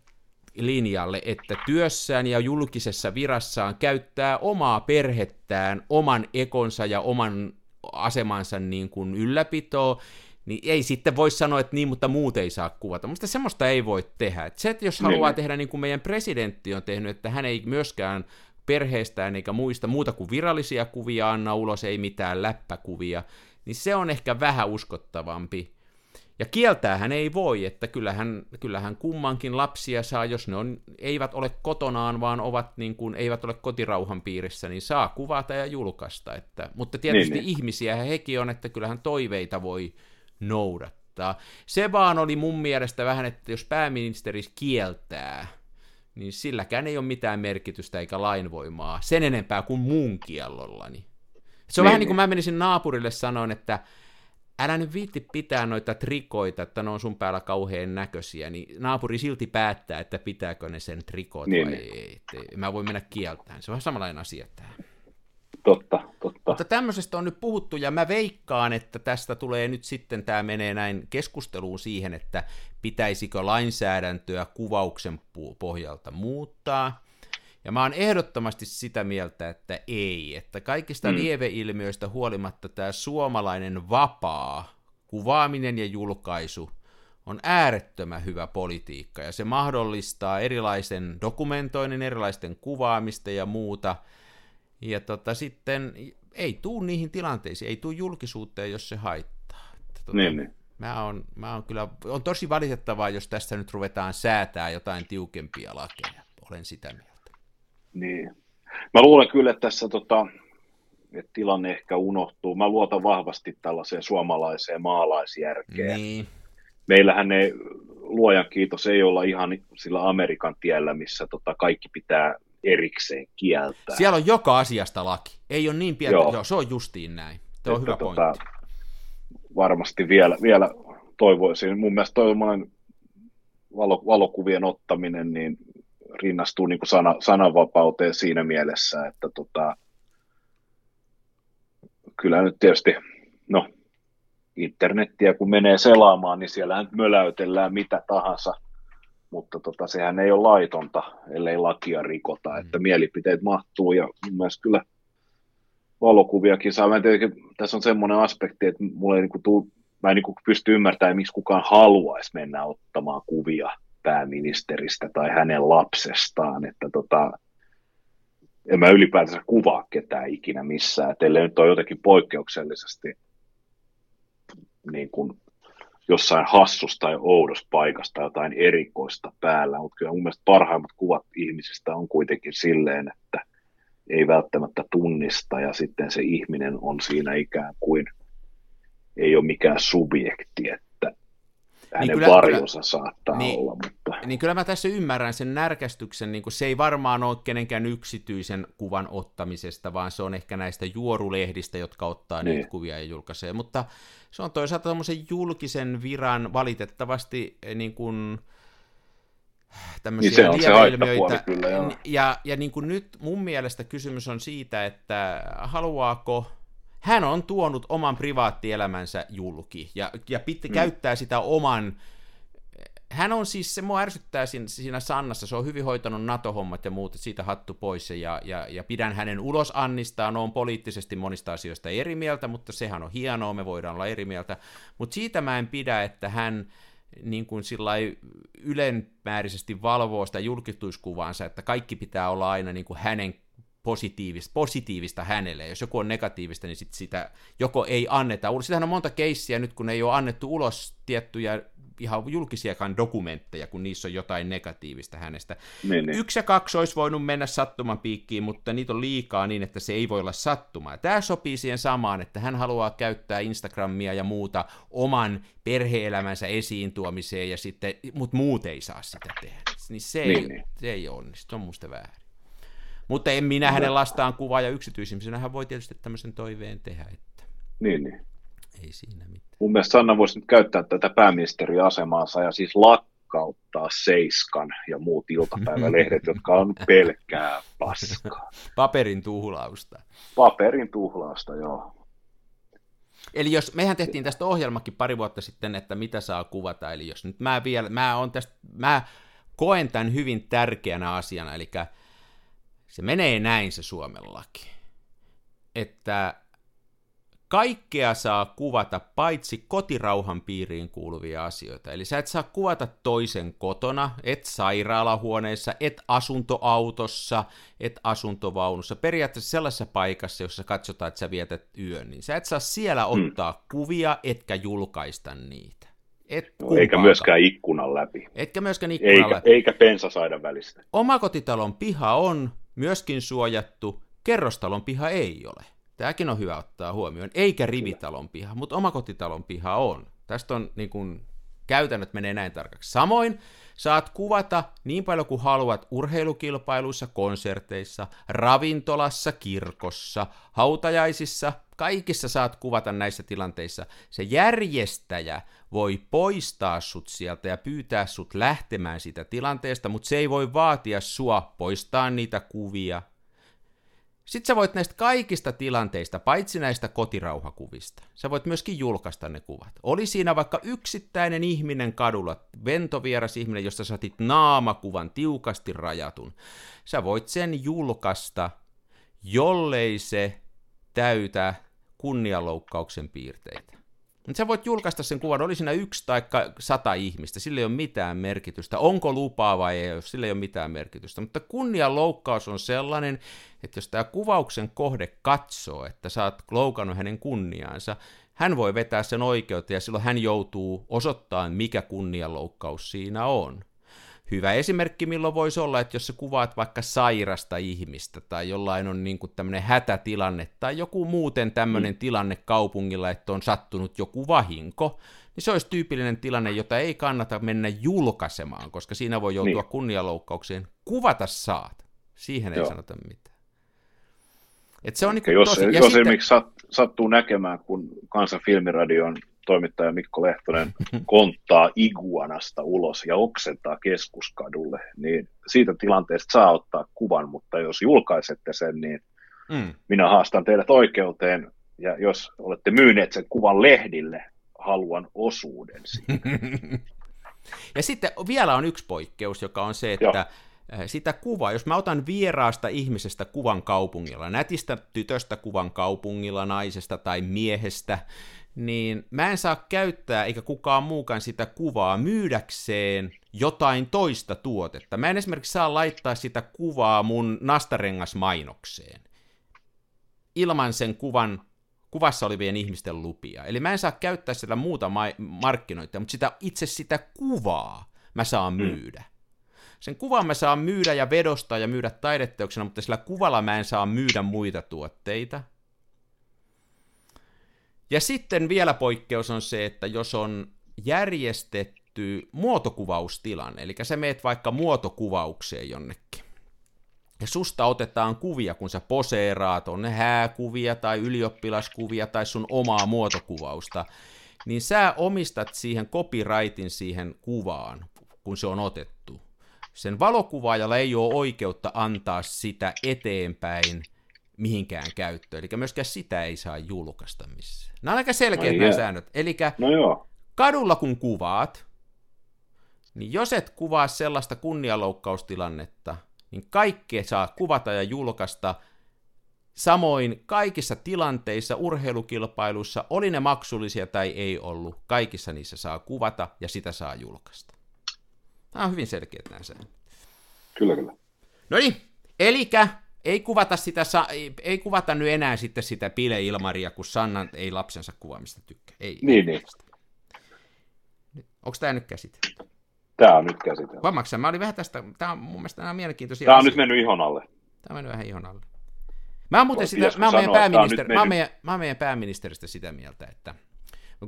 linjalle, että työssään ja julkisessa virassaan käyttää omaa perhettään, oman ekonsa ja oman asemansa niin kuin ylläpitoa, niin ei sitten voi sanoa, että niin, mutta muut ei saa kuvata. Mutta semmoista ei voi tehdä. Et se, että jos haluaa niin. tehdä niin kuin meidän presidentti on tehnyt, että hän ei myöskään perheestään eikä muista muuta kuin virallisia kuvia anna ulos, ei mitään läppäkuvia, niin se on ehkä vähän uskottavampi. Ja kieltäähän ei voi, että kyllähän, kyllähän kummankin lapsia saa, jos ne on, eivät ole kotonaan, vaan ovat niin kuin, eivät ole kotirauhan piirissä, niin saa kuvata ja julkaista. Että, mutta tietysti niin, niin. ihmisiä hekin on, että kyllähän toiveita voi noudattaa. Se vaan oli mun mielestä vähän, että jos pääministeri kieltää, niin silläkään ei ole mitään merkitystä eikä lainvoimaa, sen enempää kuin muun kiellollani. Se on niin, vähän niin kuin niin. mä menisin naapurille sanoin, että älä nyt viitti pitää noita trikoita, että ne on sun päällä kauhean näköisiä, niin naapuri silti päättää, että pitääkö ne sen trikot niin. vai ei. Mä voin mennä kieltämään. Se on vähän samanlainen asia tämä. Totta. Mutta tämmöisestä on nyt puhuttu, ja mä veikkaan, että tästä tulee nyt sitten, tämä menee näin keskusteluun siihen, että pitäisikö lainsäädäntöä kuvauksen pohjalta muuttaa. Ja mä oon ehdottomasti sitä mieltä, että ei, että kaikista mm. lieveilmiöistä huolimatta tämä suomalainen vapaa kuvaaminen ja julkaisu on äärettömän hyvä politiikka, ja se mahdollistaa erilaisen dokumentoinnin, erilaisten kuvaamista ja muuta, ja tota, sitten ei tuu niihin tilanteisiin, ei tuu julkisuuteen, jos se haittaa. Että, tota, niin, niin. Mä on, mä on kyllä, on tosi valitettavaa, jos tästä nyt ruvetaan säätää jotain tiukempia lakeja. Olen sitä mieltä. Niin. Mä luulen kyllä, että tässä tota, että tilanne ehkä unohtuu. Mä luotan vahvasti tällaiseen suomalaiseen maalaisjärkeen. Niin. Meillähän ne, luojan kiitos, ei olla ihan sillä Amerikan tiellä, missä tota, kaikki pitää erikseen kieltää. Siellä on joka asiasta laki. Ei ole niin pientä, joo. joo se on justiin näin. Se on hyvä tota, Varmasti vielä, vielä toivoisin. Mun mielestä toivon valo, valokuvien ottaminen, niin rinnastuu niin kuin sana, sananvapauteen siinä mielessä, että tota, kyllä nyt tietysti, no internettiä kun menee selaamaan, niin siellä nyt möläytellään mitä tahansa, mutta tota, sehän ei ole laitonta, ellei lakia rikota, mm. että mielipiteet mahtuu ja mun mielestä kyllä valokuviakin saa. Mä tiedä, tässä on semmoinen aspekti, että mulla ei niin kuin tuu, mä en niin kuin pysty ymmärtämään, miksi kukaan haluaisi mennä ottamaan kuvia pääministeristä tai hänen lapsestaan, että tota, en mä ylipäätänsä kuvaa ketään ikinä missään, että ellei nyt ole jotenkin poikkeuksellisesti niin kuin jossain hassusta tai oudossa paikasta jotain erikoista päällä, mutta kyllä mun mielestä parhaimmat kuvat ihmisistä on kuitenkin silleen, että ei välttämättä tunnista ja sitten se ihminen on siinä ikään kuin ei ole mikään subjekti, että hänen niin kyllä, varjonsa saattaa niin, olla. Mutta... Niin kyllä mä tässä ymmärrän sen närkästyksen, niin se ei varmaan ole kenenkään yksityisen kuvan ottamisesta, vaan se on ehkä näistä juorulehdistä, jotka ottaa niin. niitä kuvia ja julkaisee, mutta se on toisaalta tämmöisen julkisen viran valitettavasti eh, niin kuin, tämmöisiä niin se on se kyllä, joo. Ja, ja niin kuin nyt mun mielestä kysymys on siitä, että haluaako hän on tuonut oman privaattielämänsä julki ja, ja pit, mm. käyttää sitä oman hän on siis, se mua ärsyttää siinä, siinä Sannassa, se on hyvin hoitanut NATO-hommat ja muut, siitä hattu pois, ja, ja, ja pidän hänen ulos Annistaan, on poliittisesti monista asioista eri mieltä, mutta sehän on hienoa, me voidaan olla eri mieltä, mutta siitä mä en pidä, että hän niin kuin ylenmääräisesti valvoo sitä julkituiskuvaansa, että kaikki pitää olla aina niin kuin hänen positiivista, positiivista hänelle. Jos joku on negatiivista, niin sit sitä joko ei anneta. Sitähän on monta keissiä nyt, kun ei ole annettu ulos tiettyjä ihan julkisiakaan dokumentteja, kun niissä on jotain negatiivista hänestä. Niin, niin. Yksi ja kaksi olisi voinut mennä sattuman piikkiin, mutta niitä on liikaa niin, että se ei voi olla sattumaa. Tämä sopii siihen samaan, että hän haluaa käyttää Instagramia ja muuta oman perheelämänsä esiin tuomiseen, ja sitten, mutta muut ei saa sitä tehdä. Niin se, niin, ei, niin. se ei onnistu, se on musta väärin. Mutta en minä hänen lastaan kuvaa ja yksityisimmisenä hän voi tietysti tämmöisen toiveen tehdä. Että niin, niin. Ei siinä mitään. Mun mielestä Sanna voisi nyt käyttää tätä pääministeriasemaansa ja siis lakkauttaa Seiskan ja muut iltapäivälehdet, jotka on pelkkää paskaa. Paperin tuhlausta. Paperin tuhlausta, joo. Eli jos, mehän tehtiin tästä ohjelmakin pari vuotta sitten, että mitä saa kuvata, eli jos nyt mä vielä, mä, on tästä, mä koen tämän hyvin tärkeänä asiana, eli se menee näin se Suomen laki, että kaikkea saa kuvata paitsi kotirauhan piiriin kuuluvia asioita. Eli sä et saa kuvata toisen kotona, et sairaalahuoneessa, et asuntoautossa, et asuntovaunussa. Periaatteessa sellaisessa paikassa, jossa katsotaan, että sä vietät yön, niin sä et saa siellä hmm. ottaa hmm. kuvia, etkä julkaista niitä. Et no, eikä myöskään ikkunan läpi. Etkä myöskään ikkunan eikä, läpi. Eikä pensasaida välistä. Omakotitalon piha on myöskin suojattu, kerrostalon piha ei ole. Tämäkin on hyvä ottaa huomioon. Eikä rivitalon piha, mutta omakotitalon piha on. Tästä on niin kuin, käytännöt menee näin tarkaksi. Samoin saat kuvata niin paljon kuin haluat urheilukilpailuissa, konserteissa, ravintolassa, kirkossa, hautajaisissa, kaikissa saat kuvata näissä tilanteissa. Se järjestäjä voi poistaa sut sieltä ja pyytää sut lähtemään siitä tilanteesta, mutta se ei voi vaatia sua poistaa niitä kuvia. Sitten sä voit näistä kaikista tilanteista, paitsi näistä kotirauhakuvista, sä voit myöskin julkaista ne kuvat. Oli siinä vaikka yksittäinen ihminen kadulla, ventovieras ihminen, josta saatit naamakuvan tiukasti rajatun. Sä voit sen julkaista, jollei se täytä kunnianloukkauksen piirteitä. Mutta sä voit julkaista sen kuvan, oli siinä yksi tai sata ihmistä, sillä ei ole mitään merkitystä. Onko lupaa vai ei, sillä ei ole mitään merkitystä. Mutta kunnianloukkaus on sellainen, että jos tämä kuvauksen kohde katsoo, että sä oot loukannut hänen kunniaansa, hän voi vetää sen oikeuteen ja silloin hän joutuu osoittamaan, mikä kunnianloukkaus siinä on. Hyvä esimerkki, milloin voisi olla, että jos sä kuvaat vaikka sairasta ihmistä tai jollain on niin tämmöinen hätätilanne tai joku muuten tämmöinen mm. tilanne kaupungilla, että on sattunut joku vahinko, niin se olisi tyypillinen tilanne, jota ei kannata mennä julkaisemaan, koska siinä voi joutua niin. kunnianloukkaukseen. Kuvata saat. Siihen ei Joo. sanota mitään. Et se on niin jos, tosi... jos sitten... esimerkiksi sattuu näkemään, kun Kansan filmiradion toimittaja Mikko Lehtonen konttaa iguanasta ulos ja oksentaa keskuskadulle, niin siitä tilanteesta saa ottaa kuvan, mutta jos julkaisette sen, niin mm. minä haastan teidät oikeuteen, ja jos olette myyneet sen kuvan lehdille, haluan osuuden siitä. ja sitten vielä on yksi poikkeus, joka on se, että Joo sitä kuvaa, jos mä otan vieraasta ihmisestä kuvan kaupungilla, nätistä tytöstä kuvan kaupungilla, naisesta tai miehestä, niin mä en saa käyttää eikä kukaan muukaan sitä kuvaa myydäkseen jotain toista tuotetta. Mä en esimerkiksi saa laittaa sitä kuvaa mun nastarengasmainokseen ilman sen kuvan kuvassa olevien ihmisten lupia. Eli mä en saa käyttää sitä muuta ma- markkinoita, mutta sitä, itse sitä kuvaa mä saan mm. Sen kuvan mä saan myydä ja vedostaa ja myydä taideteoksena, mutta sillä kuvalla mä en saa myydä muita tuotteita – ja sitten vielä poikkeus on se, että jos on järjestetty muotokuvaustilanne, eli sä meet vaikka muotokuvaukseen jonnekin, ja susta otetaan kuvia, kun sä poseeraat, on ne hääkuvia tai ylioppilaskuvia tai sun omaa muotokuvausta, niin sä omistat siihen copyrightin siihen kuvaan, kun se on otettu. Sen valokuvaajalla ei ole oikeutta antaa sitä eteenpäin – mihinkään käyttöön. Eli myöskään sitä ei saa julkaista missään. Nämä on aika selkeät no, nämä säännöt. Eli no joo. kadulla kun kuvaat, niin jos et kuvaa sellaista kunnianloukkaustilannetta, niin kaikkea saa kuvata ja julkaista. Samoin kaikissa tilanteissa, urheilukilpailuissa, oli ne maksullisia tai ei ollut, kaikissa niissä saa kuvata ja sitä saa julkaista. Tämä on hyvin selkeät nämä säännöt. Kyllä, kyllä. No niin, elikä ei kuvata, sitä, ei kuvata nyt enää sitten sitä Pile Ilmaria, kun Sanna ei lapsensa kuvaamista tykkää. Ei, niin, niin. Onko tämä nyt käsitelty? Tämä on nyt käsitelty. Huomaatko Mä olin vähän tästä, tämä on mun mielestä nämä mielenkiintoisia Tämä on asioita. nyt mennyt ihon alle. Tämä on mennyt vähän ihon alle. Mä oon muuten sitä, mä oon, meidän pääministeri, mä, oon meidän, mä oon meidän pääministeristä sitä mieltä, että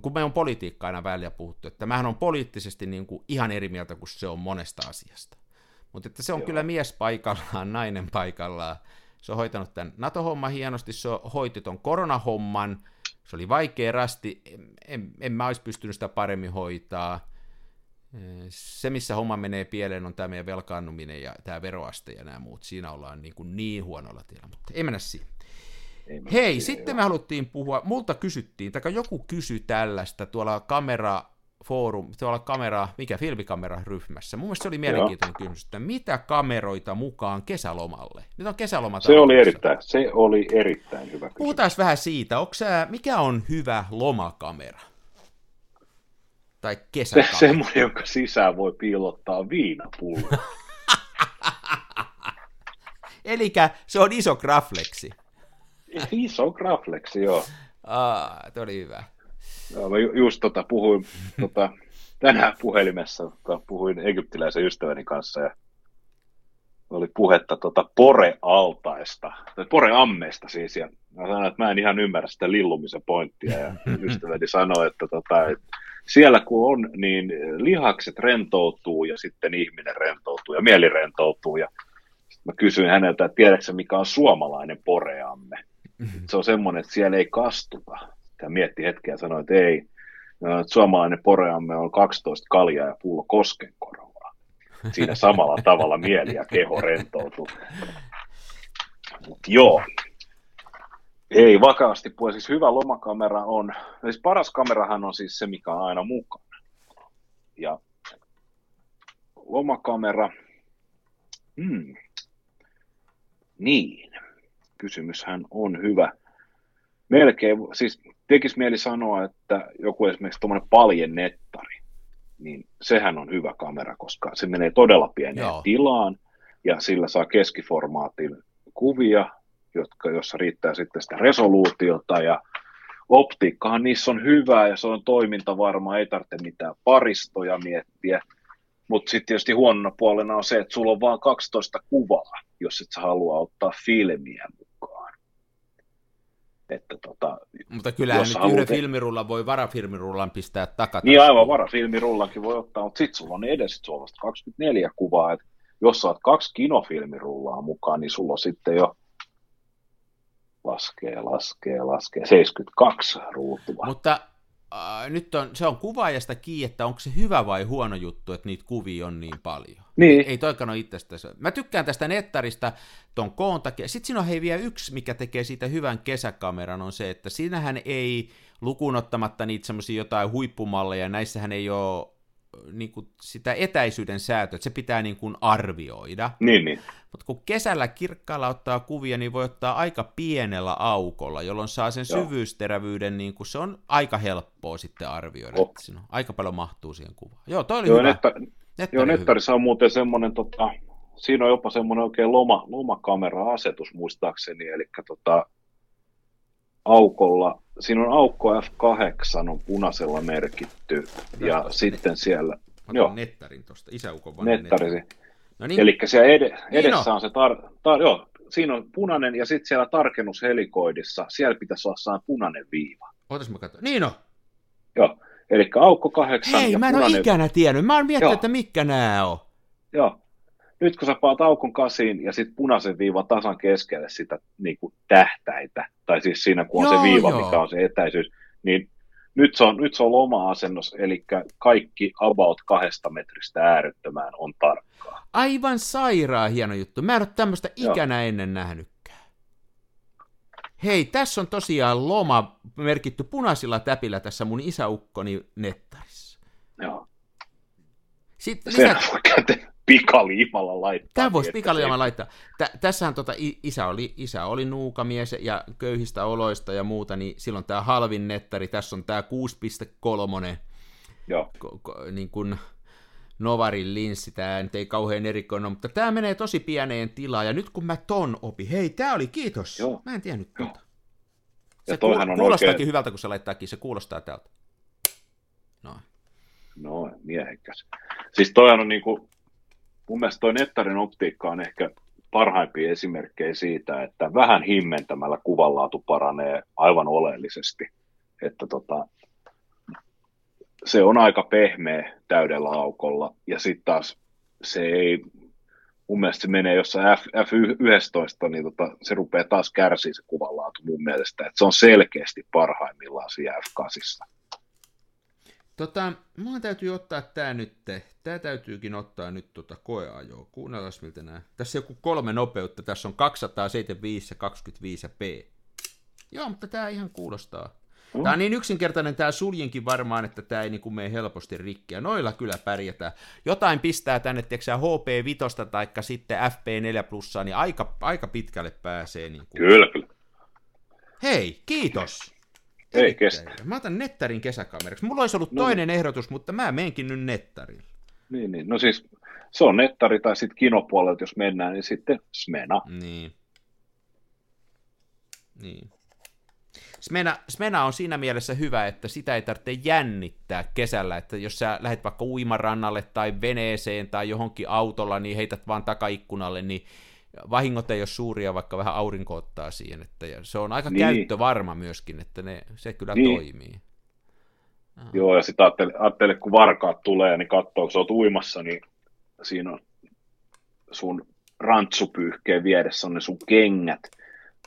kun me on politiikka aina välillä puhuttu, että mähän on poliittisesti niin kuin ihan eri mieltä kuin se on monesta asiasta. Mutta että se on Joo. kyllä mies paikallaan, nainen paikallaan. Se on hoitanut tämän NATO-homman hienosti, se hoiti ton koronahomman, se oli vaikea rasti, en, en, en mä olisi pystynyt sitä paremmin hoitaa. Se, missä homma menee pieleen, on tämä meidän velkaannuminen ja tämä veroaste ja nämä muut. Siinä ollaan niin, kuin niin huonolla tiellä, mutta ei mennä siihen. Ei Hei, siihen, sitten me haluttiin puhua, multa kysyttiin, tai joku kysyi tällaista tuolla kamera foorum, tuolla kamera, mikä filmikamera ryhmässä. Mun mielestä se oli mielenkiintoinen Joo. kysymys, että mitä kameroita mukaan kesälomalle? Nyt on. Se oli erittäin, se oli erittäin hyvä kysymys. Puhutaan vähän siitä, onko sä, mikä on hyvä lomakamera? Tai kesäkamera? Se, semmoinen, jonka sisään voi piilottaa viinapullo. Eli se on iso grafleksi. Iso grafleksi, joo. Ah, toi oli hyvä. Joo, mä ju, just tota, puhuin tota, tänään puhelimessa, tota, puhuin egyptiläisen ystäväni kanssa ja oli puhetta tota Pore-altaista, tai Pore-ammeista siis, ja mä sanoin, että mä en ihan ymmärrä sitä lillumisen pointtia, ja ystäväni sanoi, että tota, et siellä kun on, niin lihakset rentoutuu, ja sitten ihminen rentoutuu, ja mieli rentoutuu, ja mä kysyin häneltä, että tiedätkö mikä on suomalainen poreamme? Se on semmoinen, että siellä ei kastuta. Hän mietti hetkeä ja sanoi, että ei. Suomalainen poreamme on 12 kaljaa ja pullo koskenkorvaa. Siinä samalla tavalla mieli ja keho rentoutuu. Mut joo, ei vakaasti puhe. Siis hyvä lomakamera on, siis paras kamerahan on siis se, mikä on aina mukana. Ja lomakamera, hmm. niin, kysymyshän on hyvä. Melkein, siis tekisi mieli sanoa, että joku esimerkiksi tuommoinen paljen nettari, niin sehän on hyvä kamera, koska se menee todella pieneen Joo. tilaan ja sillä saa keskiformaatin kuvia, jotka, jossa riittää sitten sitä resoluutiota ja optiikkahan niissä on hyvää ja se on toimintavarma, ei tarvitse mitään paristoja miettiä. Mutta sitten tietysti huonona puolena on se, että sulla on vain 12 kuvaa, jos et sä halua ottaa filmiä. Että tota, Mutta kyllähän nyt yhden te... filmirullan voi varafilmirullan pistää takaa. Niin aivan, varafilmirullankin voi ottaa, mutta sitten sulla on edes sulla 24 kuvaa, että jos saat kaksi kinofilmirullaa mukaan, niin sulla on sitten jo laskee, laskee, laskee, 72 ruutua. Mutta äh, nyt on, se on kuvaajasta kiinni, että onko se hyvä vai huono juttu, että niitä kuvia on niin paljon. Niin. Ei toikaan ole itsestä. Mä tykkään tästä nettarista ton koon takia. Sitten siinä on hei vielä yksi, mikä tekee siitä hyvän kesäkameran, on se, että siinähän ei lukunottamatta niitä semmoisia jotain huippumalleja, näissähän ei ole niin kuin sitä etäisyyden säätöä, että se pitää niin kuin arvioida. Niin, niin. Mutta kun kesällä kirkkaalla ottaa kuvia, niin voi ottaa aika pienellä aukolla, jolloin saa sen Joo. syvyysterävyyden, niin kuin se on aika helppoa sitten arvioida. Oh. Että aika paljon mahtuu siihen kuvaan. Joo, toi oli Joo, hyvä. Netta, Nettari Joo, nettarissa on muuten semmoinen, tota, siinä on jopa semmoinen oikein loma, lomakamera-asetus muistaakseni, eli tota, aukolla, siinä on aukko F8 on punaisella merkitty, Tästä ja sitten siellä... Joo, nettarin tuosta, isäukon nettari. nettari. No niin. Eli siellä ed- edessä niin on se, tar- tar- joo, siinä on punainen ja sitten siellä tarkennushelikoidissa, siellä pitäisi olla saa punainen viiva. Ootas mä katson. Niin on. Joo, eli aukko kahdeksan Hei, ja mä en punainen... ole ikänä tiennyt. Mä oon miettinyt, että mikä nää on. Joo. Nyt kun sä paat aukon kasiin ja sitten punaisen viivan tasan keskelle sitä niin kuin tähtäitä, tai siis siinä kun on joo, se viiva, joo. mikä on se etäisyys, niin nyt se on, nyt se on loma-asennos, eli kaikki about kahdesta metristä äärettömään on tarkkaa. Aivan sairaan hieno juttu. Mä en ole tämmöistä ikänä ennen nähnytkään. Hei, tässä on tosiaan loma merkitty punaisilla täpillä tässä mun isäukkoni nettarissa. Joo. Sitten lisät... pikaliimalla laittaa. Tämä voisi pikaliimalla laittaa. Tä, tässähän tota, isä, oli, isä oli nuukamies ja köyhistä oloista ja muuta, niin silloin tämä halvin nettari, tässä on tämä 6.3. Joo. Ko, ko, niin kuin Novarin linssi, tämä nyt ei kauhean erikoinen, mutta tämä menee tosi pieneen tilaan, ja nyt kun mä ton opi, hei, tämä oli, kiitos, Joo. mä en tiennyt tuota. Se ja kuul- on kuulostaakin oikein... hyvältä, kun se laittaakin, se kuulostaa täältä. No. No, miehekäs. Siis toihan on niinku, mun mielestä toi Nettarin optiikka on ehkä parhaimpia esimerkkejä siitä, että vähän himmentämällä kuvanlaatu paranee aivan oleellisesti. Että tota, se on aika pehmeä täydellä aukolla, ja sitten taas se ei, mun mielestä se menee jossain F, F11, niin tota, se rupeaa taas kärsiä se kuvanlaatu mun mielestä, että se on selkeästi parhaimmillaan siinä F8. Tota, mulla täytyy ottaa tää nyt, tää täytyykin ottaa nyt tota koeajoa. Kuunnellaan miltä nää. Tässä on joku kolme nopeutta, tässä on 275 ja 25 ja P. Joo, mutta tää ihan kuulostaa. Mm. Tämä on niin yksinkertainen tämä suljinkin varmaan, että tämä ei niin mene helposti rikki. Ja noilla kyllä pärjätään. Jotain pistää tänne, tiedätkö HP5 tai sitten FP4 plussaa, niin aika, aika pitkälle pääsee. Niin kuin. Kyllä, kyllä. Hei, kiitos. Ei kestä. Mä otan nettarin kesäkameraksi. Mulla olisi ollut no, toinen ehdotus, mutta mä menkin nyt nettarille. Niin, niin. No siis se on nettari tai sitten kinopuolelta, jos mennään, niin sitten Smena. Niin. Niin. Smena, Smena on siinä mielessä hyvä, että sitä ei tarvitse jännittää kesällä, että jos sä lähdet vaikka uimarannalle tai veneeseen tai johonkin autolla, niin heität vaan takaikkunalle, niin vahingot ei ole suuria, vaikka vähän aurinko ottaa siihen, että se on aika niin. käyttövarma myöskin, että ne, se kyllä niin. toimii. Aha. Joo, ja sitten ajattele, ajattele, kun varkaat tulee, niin katsoo, kun sä oot uimassa, niin siinä on sun rantsupyyhkeen vieressä on ne sun kengät,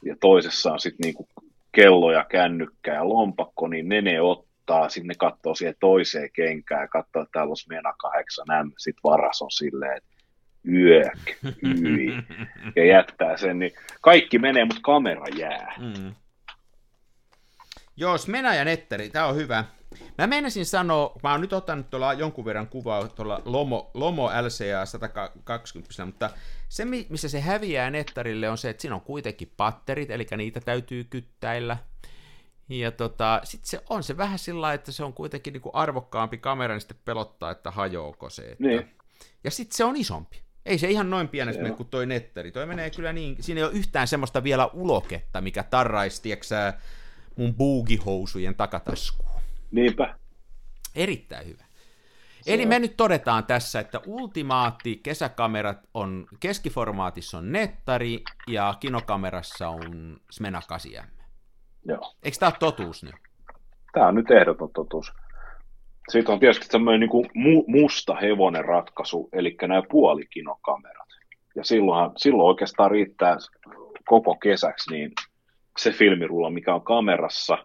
ja toisessa on sitten niinku kello ja kännykkä ja lompakko, niin Nene ottaa, sinne katsoo siihen toiseen kenkään ja katsoo, että täällä olisi Mena 8M, sitten varas on silleen, että yök, hyi, ja jättää sen, niin kaikki menee, mutta kamera jää. Mm. Joo, Smena ja Netteri, tämä on hyvä. Mä menisin sanoa, mä oon nyt ottanut tuolla jonkun verran kuvaa tuolla Lomo, Lomo LCA 120, mutta se, missä se häviää nettarille, on se, että siinä on kuitenkin patterit, eli niitä täytyy kyttäillä. Ja tota, sitten se on se vähän sillä että se on kuitenkin niinku arvokkaampi kamera, niin sitten pelottaa, että hajoako se. Että... Niin. Ja sitten se on isompi. Ei se ihan noin pienestä mene kuin toi netteri. Toi menee kyllä niin, siinä ei ole yhtään semmoista vielä uloketta, mikä tarraisi, tieksää, mun buugihousujen takataskuun. Niinpä. Erittäin hyvä. Se Eli on. me nyt todetaan tässä, että ultimaatti kesäkamerat on, keskiformaatissa on nettari ja kinokamerassa on Smena 8 Joo. Eikö tämä ole totuus nyt? Tämä on nyt ehdoton totuus. Siitä on tietysti semmoinen niin kuin musta hevonen ratkaisu, eli nämä puolikinokamerat. Ja silloinhan, silloin oikeastaan riittää koko kesäksi niin se filmirulla, mikä on kamerassa,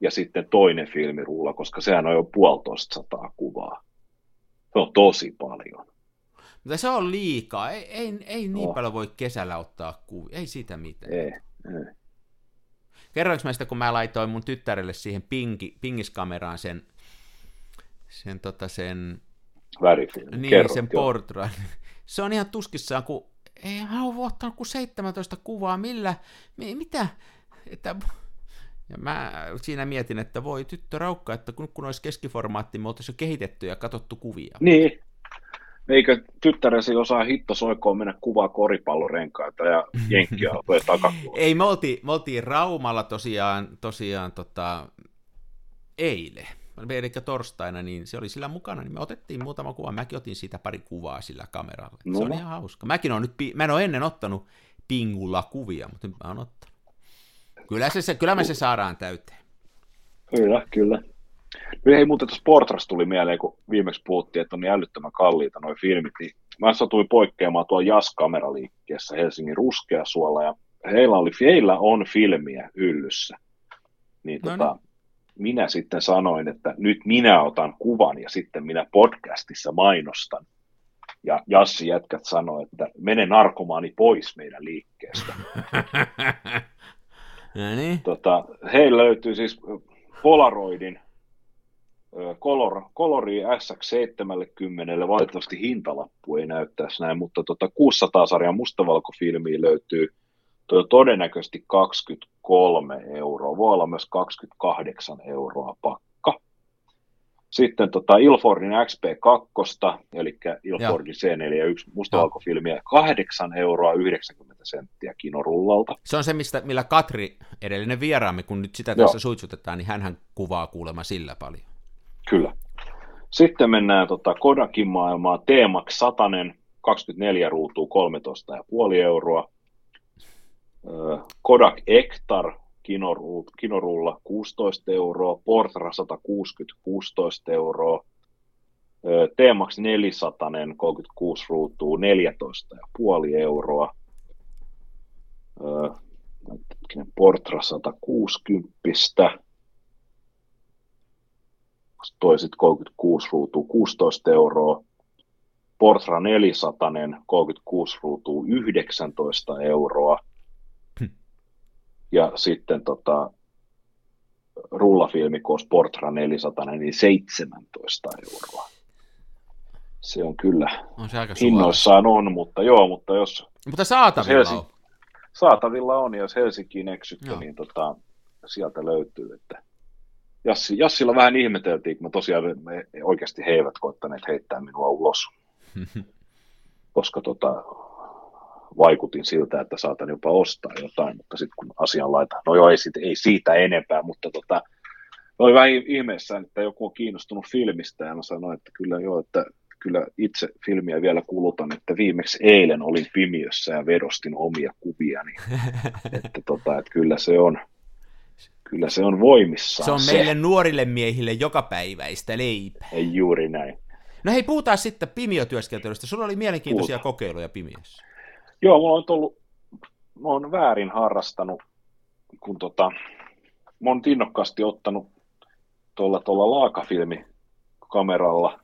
ja sitten toinen filmirulla, koska sehän on jo puolitoista sataa kuvaa. Se on tosi paljon. Mutta se on liikaa. Ei, ei, ei niin no. paljon voi kesällä ottaa kuvia. Ei siitä mitään. Ei, ei. Kerroinko mä sitä, kun mä laitoin mun tyttärelle siihen pingi, pingiskameraan sen, sen, tota sen. Niin, Kerrot, sen portrait. Se on ihan tuskissaan, kun ei mä ole ottanut kuin 17 kuvaa, millä, mitä, että ja mä siinä mietin, että voi tyttö raukka, että kun, kun olisi keskiformaatti, me oltaisiin jo kehitetty ja katsottu kuvia. Niin. Eikö tyttäresi osaa hitto soikoon mennä kuvaa koripallorenkaita ja jenkkiautoja takakulmaa? Ei, me oltiin, me oltiin Raumalla tosiaan, tosiaan tota, eilen eli torstaina, niin se oli sillä mukana, niin me otettiin muutama kuva. Mäkin otin siitä pari kuvaa sillä kameralla. No. Se on ihan hauska. Mäkin on nyt, mä en ole ennen ottanut pingulla kuvia, mutta nyt mä oon ottanut. Kyllä, se, se, kyllä me se saadaan täyteen. Kyllä, kyllä. Nyt ei muuten tuossa Portras tuli mieleen, kun viimeksi puhuttiin, että on niin älyttömän kalliita nuo filmit, niin mä satuin poikkeamaan tuolla Jas-kameraliikkeessä Helsingin Ruskeasuolla, ja heillä, oli, heillä on filmiä yllyssä. Niin no tota, niin minä sitten sanoin, että nyt minä otan kuvan ja sitten minä podcastissa mainostan. Ja Jassi jätkät sanoi, että mene narkomaani pois meidän liikkeestä. ja niin. tota, heillä löytyy siis Polaroidin Color, Colori SX70, valitettavasti hintalappu ei näyttäisi näin, mutta tota 600-sarjan mustavalkofilmiä löytyy Tuo todennäköisesti 23 euroa, voi olla myös 28 euroa pakka. Sitten tota Ilfordin XP2, eli Ilfordin C41 mustavalkofilmiä, 8 euroa 90 senttiä kinorullalta. Se on se, mistä, millä Katri, edellinen vieraamme, kun nyt sitä tässä Joo. suitsutetaan, niin hän kuvaa kuulemma sillä paljon. Kyllä. Sitten mennään tota Kodakin maailmaan. T-Max 100, 24 ruutua, 13,5 euroa. Kodak Ektar kinorulla 16 euroa, Portra 160 16 euroa, T-Max 400 36 ruutua 14,5 euroa, Portra 160 toisit 36 ruutua 16 euroa, Portra 400 36 ruutua 19 euroa, ja sitten tota, rullafilmi kun Sportra 400, niin 17 euroa. Se on kyllä, on se aika hinnoissaan on, mutta joo, mutta jos... Mutta saatavilla jos Helsi- on. Saatavilla on, ja jos Helsinkiin eksytte, joo. niin tota, sieltä löytyy, että Jassi, Jassilla vähän ihmeteltiin, kun mä tosiaan me oikeasti he eivät koittaneet heittää minua ulos. Koska tota, vaikutin siltä, että saatan jopa ostaa jotain, mutta sitten kun asian laita, no joo, ei siitä, ei siitä enempää, mutta tota, oli vähän ihmeessä, että joku on kiinnostunut filmistä, ja mä sanoin, että kyllä joo, että kyllä itse filmiä vielä kulutan, että viimeksi eilen olin pimiössä ja vedostin omia kuvia, niin että, tota, että kyllä se on, kyllä se on voimissaan. Se on se. meille nuorille miehille joka päiväistä leipää. Ei juuri näin. No hei, puhutaan sitten pimiötyöskentelystä. Sulla oli mielenkiintoisia Puhuta. kokeiluja pimiössä. Joo, mulla on ollut mä oon väärin harrastanut, kun tota, mä oon innokkaasti ottanut tuolla, tuolla laakafilmikameralla.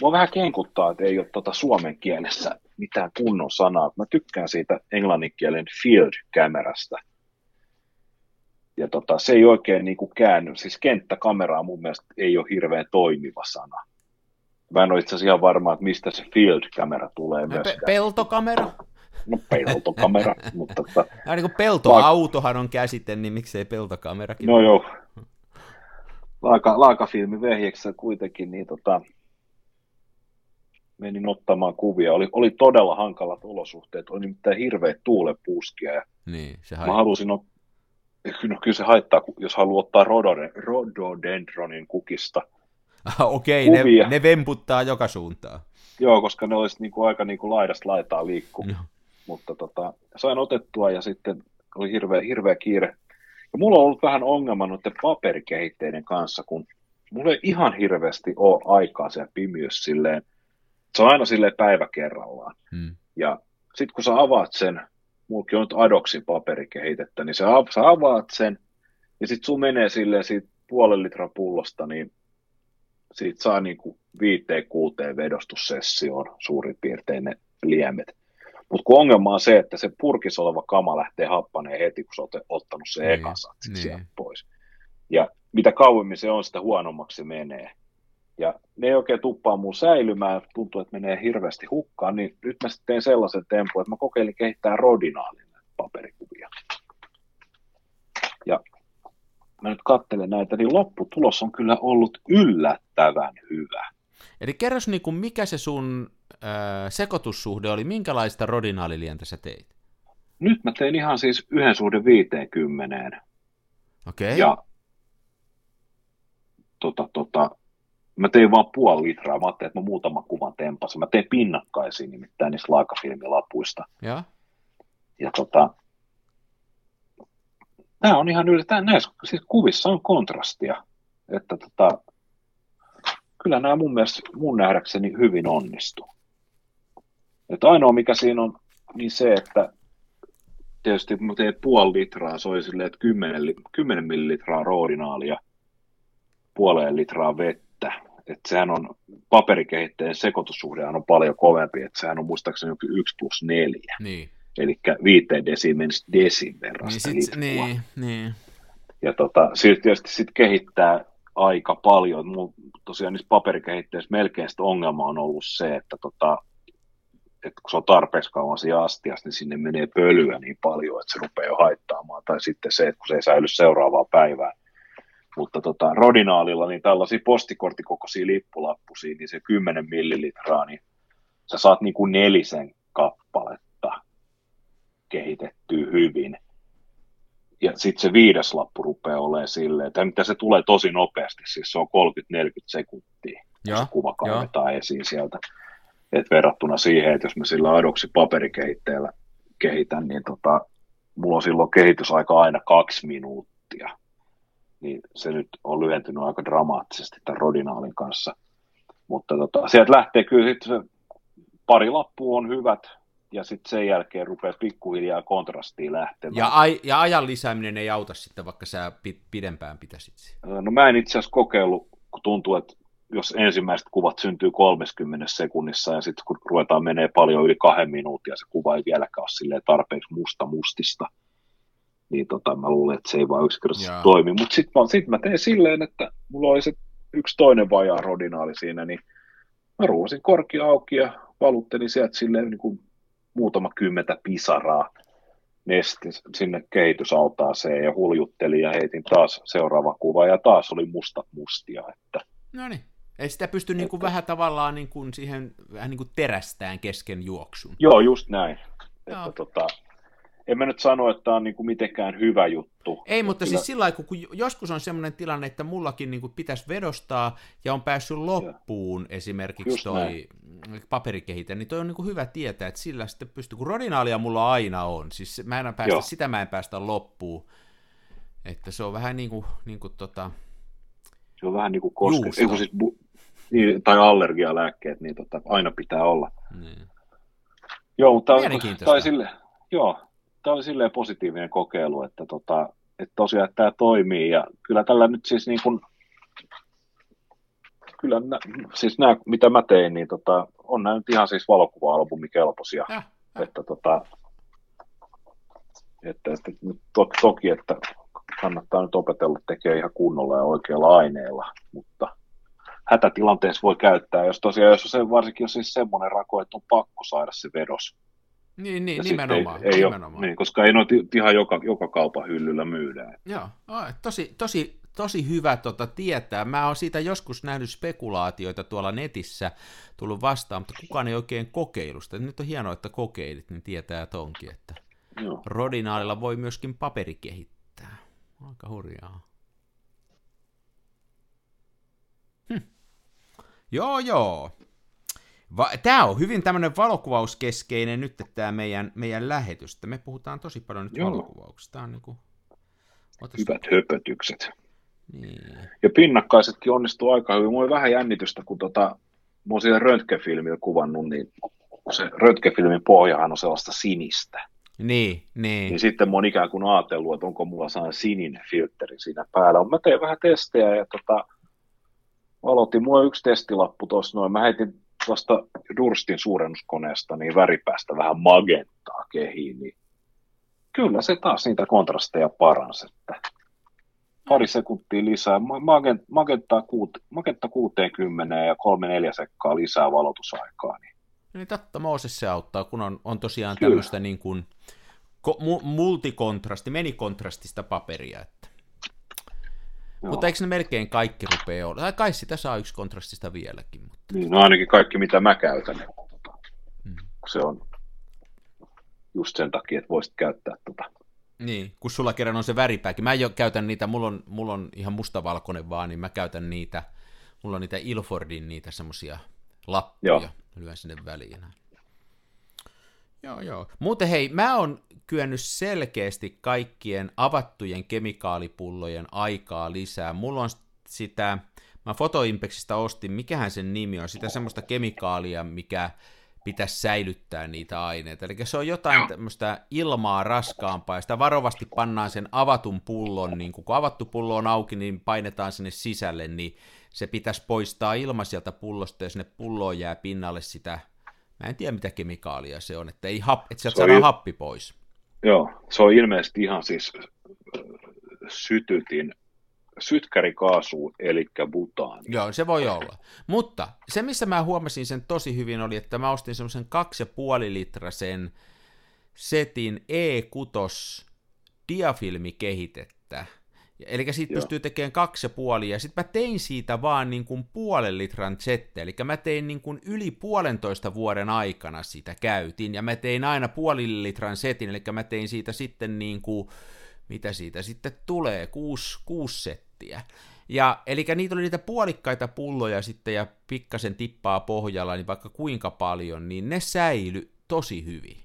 Mua vähän kenkuttaa, että ei ole tota suomen kielessä mitään kunnon sanaa. Mä tykkään siitä englanninkielen field-kamerasta. Ja tota, se ei oikein niin kuin käänny. Siis kenttäkameraa mun mielestä ei ole hirveän toimiva sana. Mä en ole itse asiassa ihan varma, että mistä se field-kamera tulee myöskään. Pe- peltokamera? No peltokamera, mutta... Tota, ja niin kuin peltoautohan on käsite, niin miksei peltokamerakin? No joo. Laaka, laakafilmi vehjeksessä kuitenkin, niin tota, menin ottamaan kuvia. Oli, oli todella hankalat olosuhteet, oli nimittäin hirveä tuulepuskia. Ja niin, se mä halusin, no kyllä se haittaa, jos haluaa ottaa rododendronin kukista – Okei, ne, ne vemputtaa joka suuntaan. Joo, koska ne olisi niin kuin aika niin kuin laidasta laitaa liikkuu. No. Mutta tota, sain otettua ja sitten oli hirveä, hirveä kiire. Ja mulla on ollut vähän ongelma noiden paperikehitteiden kanssa, kun mulla ei ihan hirveästi ole aikaa siellä pimiössä silleen. Se on aina silleen päivä kerrallaan. Hmm. Ja sitten kun sä avaat sen, mullakin on nyt Adoxin paperikehitettä, niin sä, sä avaat sen, ja sitten sun menee silleen siitä puolen litran pullosta, niin siitä saa niin kuin viiteen kuuteen vedostussessioon suurin piirtein ne liemet. Mutta kun ongelma on se, että se purkissa oleva kama lähtee happaneen heti, kun sä oot ottanut sen niin, ekan satsin niin. sieltä pois. Ja mitä kauemmin se on, sitä huonommaksi se menee. Ja ne ei oikein tuppaa mun säilymään, tuntuu, että menee hirveästi hukkaan, niin nyt mä sitten teen sellaisen tempun, että mä kokeilin kehittää rodinaalin paperikuvia. Ja mä nyt katselen näitä, niin lopputulos on kyllä ollut yllättävän hyvä. Eli kerros niin kuin, mikä se sun äh, sekoitussuhde oli, minkälaista rodinaalilientä sä teit? Nyt mä tein ihan siis yhden suhde 50. Okei. Okay. Ja tota, tota, mä tein vaan puoli litraa. Mä ajattelin, että mä muutaman kuvan tempasin. Mä tein pinnakkaisiin nimittäin niistä laakafilmilapuista. Ja, ja tota, nämä on ihan yllättäen, näissä siis kuvissa on kontrastia, että tota, kyllä nämä mun mielestä mun nähdäkseni hyvin onnistuu. Että ainoa mikä siinä on, niin se, että tietysti mä teen puoli litraa, se oli silleen, että 10, 10 millilitraa roodinaalia, puoleen litraa vettä. Että sehän on paperikehitteen sekoitussuhde on paljon kovempi, että sehän on muistaakseni 1 plus 4. Niin eli viiteen desimen desin verran niin, sit, niin, niin. Ja tota, siitä tietysti sit kehittää aika paljon. Mulla tosiaan niissä paperikehitteissä melkein sitä ongelma on ollut se, että, tota, että kun se on tarpeeksi kauan siinä astiassa, niin sinne menee pölyä niin paljon, että se rupeaa jo haittaamaan. Tai sitten se, että kun se ei säily seuraavaa päivää. Mutta tota, Rodinaalilla niin tällaisia postikorttikokoisia lippulappusia, niin se 10 millilitraa, niin sä saat niin kuin nelisen kappaletta kehitettyä hyvin. Ja sitten se viides lappu rupeaa olemaan silleen, että mitä se tulee tosi nopeasti, siis se on 30-40 sekuntia, ja, se kuva kaivetaan esiin sieltä. Et verrattuna siihen, että jos mä sillä adoksi paperikehitteellä kehitän, niin tota, mulla on silloin kehitysaika aina kaksi minuuttia. Niin se nyt on lyhentynyt aika dramaattisesti tämän Rodinaalin kanssa. Mutta tota, sieltä lähtee kyllä se pari lappua on hyvät, ja sitten sen jälkeen rupeaa pikkuhiljaa kontrastiin lähtemään. Ja, aj- ja ajan lisääminen ei auta sitten, vaikka sä pidempään pitäisit No mä en itse asiassa kokeillut, kun tuntuu, että jos ensimmäiset kuvat syntyy 30 sekunnissa ja sitten kun ruvetaan menee paljon yli kahden minuutin ja se kuva ei vieläkään ole tarpeeksi musta mustista, niin tota, mä luulen, että se ei vaan yksinkertaisesti Jaa. toimi. Mutta sitten mä, sit mä teen silleen, että mulla oli se yksi toinen vajaa rodinaali siinä, niin mä ruusin korki auki ja valuttelin sieltä silleen niin kuin muutama kymmentä pisaraa nesti sinne kehitysaltaaseen ja huljuttelin ja heitin taas seuraava kuva ja taas oli mustat mustia. Että... No niin. Ei sitä pysty niin kuin vähän tavallaan niin kuin siihen vähän niin kuin terästään kesken juoksun. Joo, just näin. Joo. Että, tota, en mä nyt sano, että tämä on niinku mitenkään hyvä juttu. Ei, mutta Kyllä... siis sillä lailla, kun joskus on sellainen tilanne, että mullakin niinku pitäisi vedostaa ja on päässyt loppuun ja. esimerkiksi Just toi näin. paperikehite, niin toi on niinku hyvä tietää, että sillä sitten pystyy, kun rodinaalia mulla aina on, siis mä en päästä, sitä mä en päästä loppuun, että se on vähän niin kuin, niin kuin tota... Se on vähän niin kuin koske, ei, siis bu... niin, tai allergialääkkeet, niin tota, aina pitää olla. Niin. Joo, mutta tai sille, joo, tämä oli silleen positiivinen kokeilu, että, tota, että tosiaan että tämä toimii ja kyllä tällä nyt siis niin kuin, kyllä nä, siis nämä, mitä mä tein, niin tota, on nämä nyt ihan siis valokuva-albumi kelpoisia. Ja, ja. Että, tota, että, että to, toki, että kannattaa nyt opetella tekemään ihan kunnolla ja oikealla aineella, mutta hätätilanteessa voi käyttää, jos tosiaan, jos se, varsinkin jos siis semmoinen rako, että on pakko saada se vedos. Niin, niin nimenomaan. Ei, ei nimenomaan. Ole, niin, koska ei noita ihan joka, joka kaupan hyllyllä myydään. Joo, tosi, tosi, tosi hyvä tota, tietää. Mä oon siitä joskus nähnyt spekulaatioita tuolla netissä tullut vastaan, mutta kukaan ei oikein kokeilusta. Nyt on hienoa, että kokeilit, niin tietää tonkin, että Joo. Rodinaalilla voi myöskin paperi kehittää. Aika hurjaa. Hm. Joo, joo. Va- tämä on hyvin tämmöinen valokuvauskeskeinen nyt tämä meidän, meidän lähetys. Me puhutaan tosi paljon nyt joo. valokuvauksesta. Tämä on niin kuin... Hyvät höpötykset. Niin. Ja pinnakkaisetkin onnistuu aika hyvin. Mulla oli vähän jännitystä, kun tota, mä oon siellä röntgenfilmillä kuvannut, niin se röntgenfilmin pohjahan on sellaista sinistä. Niin, niin. Niin sitten mä oon ikään kuin ajatellut, että onko mulla sellainen sininen filtteri siinä päällä. Mä tein vähän testejä ja tota, aloitin, mulla yksi testilappu tuossa noin. Mä heitin tuosta Durstin suurennuskoneesta niin väripäästä vähän magentaa kehiin, niin kyllä se taas niitä kontrasteja paransi, että pari sekuntia lisää, magenta, kuut, magenta 60 ja 3-4 sekkaa lisää valotusaikaa. Niin. Niin totta, Mooses se auttaa, kun on, on tosiaan Kyllä. tämmöistä niin kuin, ko, mu, multikontrasti, menikontrastista paperia. Että. Mutta eikö ne melkein kaikki rupea olla? Tai kai sitä saa yksi kontrastista vieläkin. Mutta... Niin, no ainakin kaikki mitä mä käytän. Tota, mm. Se on just sen takia, että voisit käyttää tota. Niin, kun sulla kerran on se väripääkin. Mä jo käytän niitä, mulla on, mulla on ihan mustavalkoinen vaan, niin mä käytän niitä, mulla on niitä Ilfordin niitä semmosia lappuja, Joo. lyön sinne väliin. Joo, joo. Muuten hei, mä oon kyennyt selkeästi kaikkien avattujen kemikaalipullojen aikaa lisää. Mulla on sitä, mä Fotoimpexista ostin, mikähän sen nimi on, sitä semmoista kemikaalia, mikä pitäisi säilyttää niitä aineita. Eli se on jotain tämmöistä ilmaa raskaampaa, ja sitä varovasti pannaan sen avatun pullon, niin kun avattu pullo on auki, niin painetaan sinne sisälle, niin se pitäisi poistaa ilma sieltä pullosta, ja sinne pulloon jää pinnalle sitä Mä en tiedä, mitä kemikaalia se on, että, ei hap, että sieltä saadaan happi pois. Joo, se on ilmeisesti ihan siis sytytin sytkärikaasu, eli butaani. Joo, se voi olla. Mutta se, missä mä huomasin sen tosi hyvin, oli, että mä ostin semmoisen 2,5 litrasen setin E6 diafilmikehitettä, Eli siitä Joo. pystyy tekemään kaksi ja puoli, ja sitten mä tein siitä vaan niin kuin puolen litran zette, eli mä tein niin kuin yli puolentoista vuoden aikana sitä käytin, ja mä tein aina puoli litran setin, eli mä tein siitä sitten niin kuin, mitä siitä sitten tulee, kuusi, kuusi settiä. Ja, eli niitä oli niitä puolikkaita pulloja sitten ja pikkasen tippaa pohjalla, niin vaikka kuinka paljon, niin ne säily tosi hyvin.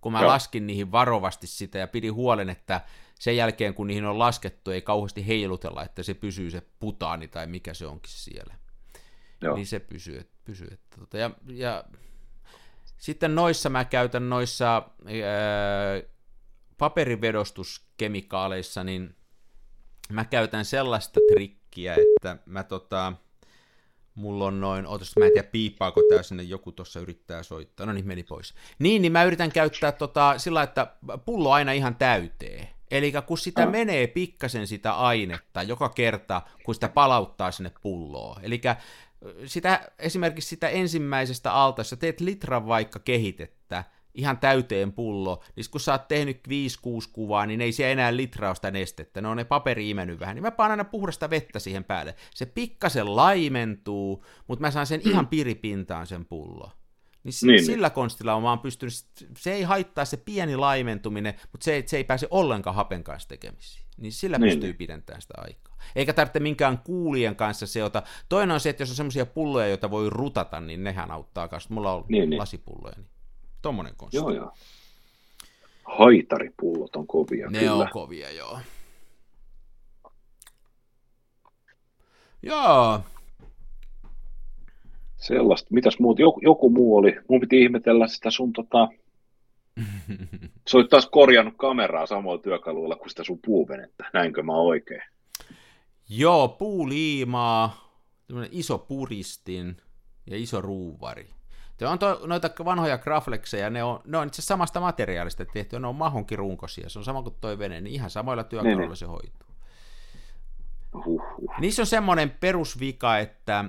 Kun mä Joo. laskin niihin varovasti sitä ja pidin huolen, että sen jälkeen, kun niihin on laskettu, ei kauheasti heilutella, että se pysyy se putaani tai mikä se onkin siellä. Joo. Niin se pysyy. pysyy että, tota, ja, ja sitten noissa mä käytän noissa ää, paperivedostuskemikaaleissa, niin mä käytän sellaista trikkiä, että mä tota, mulla on noin, ootas, mä en tiedä piippaako tää sinne, joku tuossa yrittää soittaa, no niin, meni pois. Niin, niin mä yritän käyttää tota, sillä että pullo aina ihan täyteen. Eli kun sitä mm. menee pikkasen sitä ainetta joka kerta, kun sitä palauttaa sinne pulloon. Eli sitä, esimerkiksi sitä ensimmäisestä altaessa teet litran vaikka kehitettä, ihan täyteen pullo, niin kun sä oot tehnyt 5-6 kuvaa, niin ei se enää litraa sitä nestettä, ne on ne paperi imennyt vähän, niin mä paan aina puhdasta vettä siihen päälle. Se pikkasen laimentuu, mutta mä saan sen ihan piripintaan sen pullo. Niin, niin, niin, sillä konstilla on vaan pystynyt, se ei haittaa se pieni laimentuminen, mutta se, se ei pääse ollenkaan hapen kanssa tekemisiin. Niin sillä niin, pystyy niin. pidentämään sitä aikaa. Eikä tarvitse minkään kuulien kanssa seota. Toinen on se, että jos on semmoisia pulloja, joita voi rutata, niin nehän auttaa kanssa. Mulla on niin, niin. lasipulloja, niin tommonen konsti. Joo, joo. Haitaripullot on kovia, Ne kyllä. on kovia, joo. Joo, Sellaista. Mitäs muut? Joku, joku muu oli. Mun piti ihmetellä sitä sun tota, Sä olit taas korjannut kameraa samoilla työkaluilla kuin sitä sun puuvenettä. Näinkö mä oikein? Joo, puuliimaa, iso puristin ja iso ruuvari. Se on to, noita vanhoja graflekseja, ne on, ne on itse samasta materiaalista tehty, ne on mahonkin runkosia, se on sama kuin toi vene, niin ihan samoilla työkaluilla niin, se hoituu. Niissä on semmoinen perusvika, että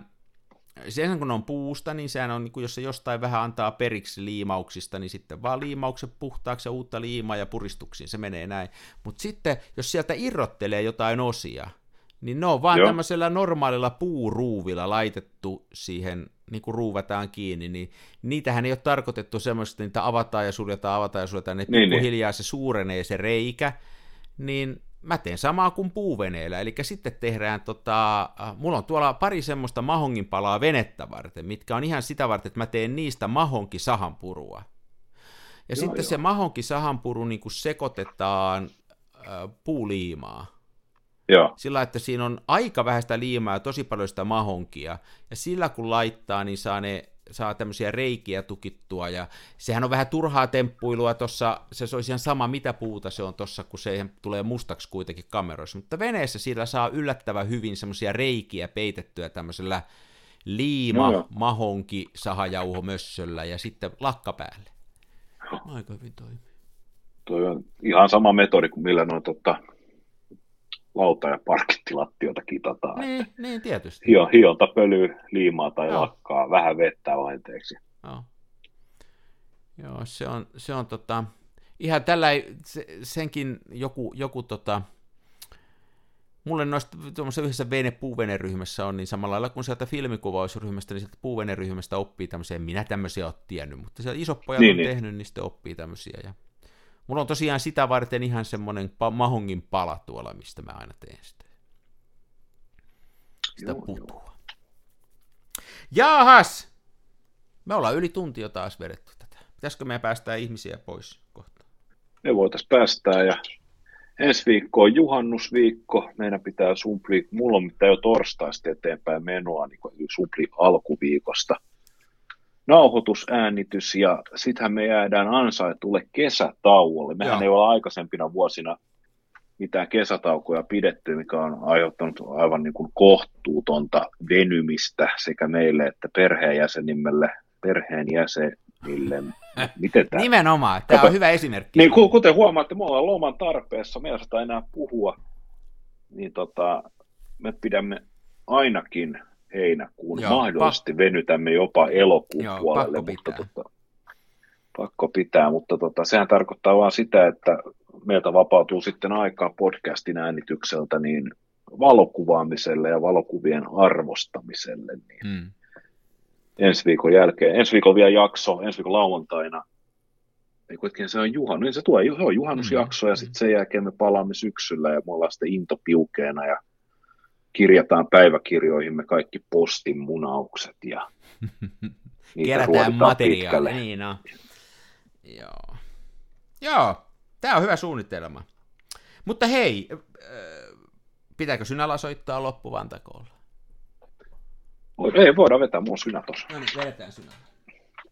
sen kun on puusta, niin sehän on, niin kuin jos se jostain vähän antaa periksi liimauksista, niin sitten vaan liimaukset puhtaaksi ja uutta liimaa ja puristuksiin, se menee näin. Mutta sitten, jos sieltä irrottelee jotain osia, niin ne on vaan Joo. tämmöisellä normaalilla puuruuvilla laitettu siihen, niin kuin ruuvataan kiinni, niin niitähän ei ole tarkoitettu semmoista, että niitä avataan ja suljetaan, avataan ja suljetaan, niin, niin pikkuhiljaa niin. se suurenee se reikä, niin mä teen samaa kuin puuveneellä, eli sitten tehdään, tota, äh, mulla on tuolla pari semmoista mahongin palaa venettä varten, mitkä on ihan sitä varten, että mä teen niistä mahonki sahanpurua. Ja joo, sitten joo. se mahonki sahanpuru niin kuin sekoitetaan äh, puuliimaa. Joo. Sillä, että siinä on aika vähän sitä liimaa ja tosi paljon sitä mahonkia. Ja sillä kun laittaa, niin saa ne saa tämmöisiä reikiä tukittua, ja sehän on vähän turhaa temppuilua tuossa, se olisi ihan sama mitä puuta se on tuossa, kun se tulee mustaksi kuitenkin kameroissa, mutta veneessä sillä saa yllättävän hyvin semmoisia reikiä peitettyä tämmöisellä liima, no, mahonki, sahajauho mössöllä ja sitten lakka päälle. Aika hyvin toimii. Toi on ihan sama metodi kuin millä noin tota, lauta- ja parkittilattioita kitataan. Niin, niin tietysti. Hio, hiolta pölyy, liimaa tai Joo. lakkaa, vähän vettä vaihteeksi. Joo. Joo, se on, se on tota, ihan tällä se, senkin joku, joku tota, mulle noista tuommoisessa yhdessä vene, puuveneryhmässä on niin samalla lailla kuin sieltä filmikuvausryhmästä, niin sieltä puuveneryhmästä oppii tämmöisiä, minä tämmöisiä ole tiennyt, mutta siellä isot pojat niin, on niin. tehnyt, niin sitten oppii tämmöisiä. Ja Mulla on tosiaan sitä varten ihan semmoinen pa- mahongin pala tuolla, mistä mä aina teen sitä, sitä joo, putua. Joo. Jaahas! Me ollaan yli tunti jo taas vedetty tätä. Pitäisikö me päästää ihmisiä pois kohta? Me voitaisiin päästää ja ensi viikko on juhannusviikko. Meidän pitää sumpli, mulla on mitään jo torstaista eteenpäin menoa, niin kuin sumpli alkuviikosta – nauhoitusäänitys ja sittenhän me jäädään ansaitulle kesätauolle. Mehän Joo. ei ole aikaisempina vuosina mitään kesätaukoja pidetty, mikä on aiheuttanut aivan niin kuin kohtuutonta venymistä sekä meille että perheenjäsenimelle, perheenjäsenille. Miten tämä? Nimenomaan, tämä on hyvä esimerkki. Niin, kuten huomaatte, me ollaan loman tarpeessa, me ei enää puhua, niin tota, me pidämme ainakin heinäkuun. Joo, Mahdollisesti pak- venytämme jopa elokuun Joo, puolelle, pakko mutta pitää. Tota, pakko pitää, mutta tota, sehän tarkoittaa vain sitä, että meiltä vapautuu sitten aikaa podcastin äänitykseltä niin valokuvaamiselle ja valokuvien arvostamiselle. Niin mm. Ensi viikon jälkeen, ensi viikolla vielä jakso, ensi viikon lauantaina, ei kuitenkin se on juhannus, niin se tulee, se on juhannusjakso mm. ja sitten sen jälkeen me palaamme syksyllä ja me ollaan sitten intopiukeena ja kirjataan päiväkirjoihimme kaikki postin munaukset ja Kerätään materiaalia, niin no. Joo. Joo, tämä on hyvä suunnitelma. Mutta hei, pitääkö Synällä soittaa loppuvantakolla? Ei, voidaan vetää mun Synä tuossa. No niin, vedetään Synä.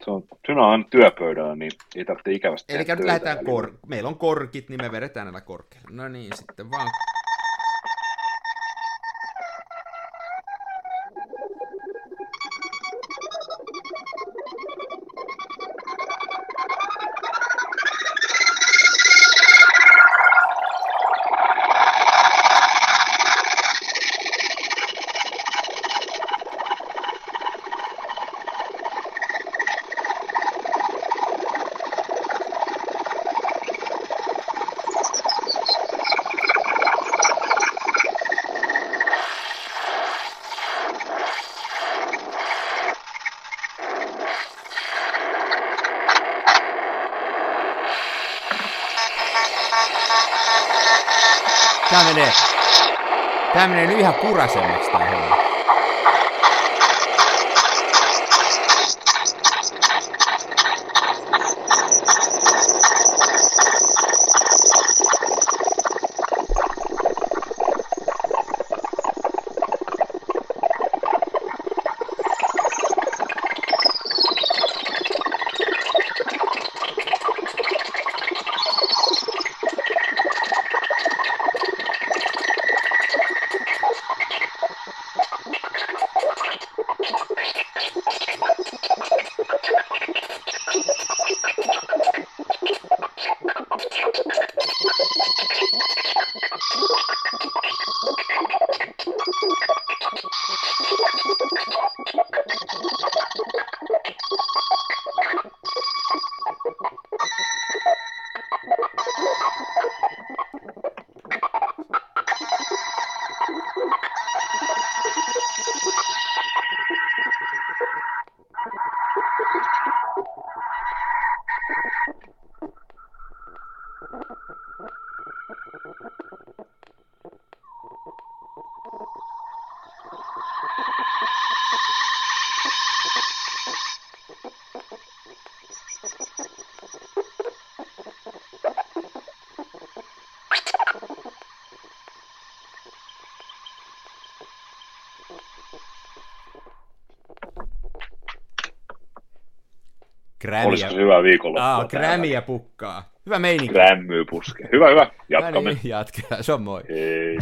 Se on, synä on työpöydällä, niin ei tarvitse ikävästi Eli nyt lähdetään, kor- meillä on korkit, niin me vedetään näillä korkeilla. No niin, sitten vaan tää menee nyt ihan kurasemmaksi Grämiä. Olisiko se hyvä viikonloppu? Aa, grämiä pukkaa. Hyvä meininki. Grämmyy puske. Hyvä, hyvä. No Jatkamme. niin, jatketaan. Se on moi. Hei.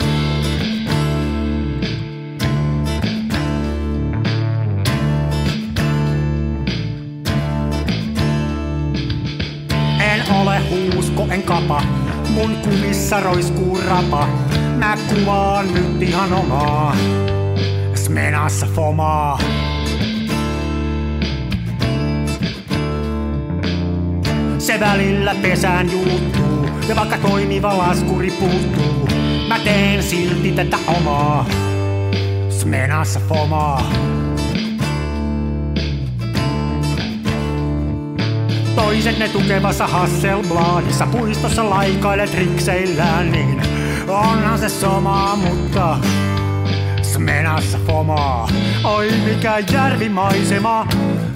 En ole huusko, en kapa, mun kumissa roiskuu rapa. Mä kuvaan nyt ihan omaa, smenassa fomaa. Se välillä pesään juuttuu, ja vaikka toimiva laskuri puuttuu, mä teen silti tätä omaa, smenassa fomaa. Toiset ne tukevassa Hasselbladissa puistossa laikailet rikseillään, niin onhan se somaa, mutta smenassa fomaa. Oi mikä järvimaisema,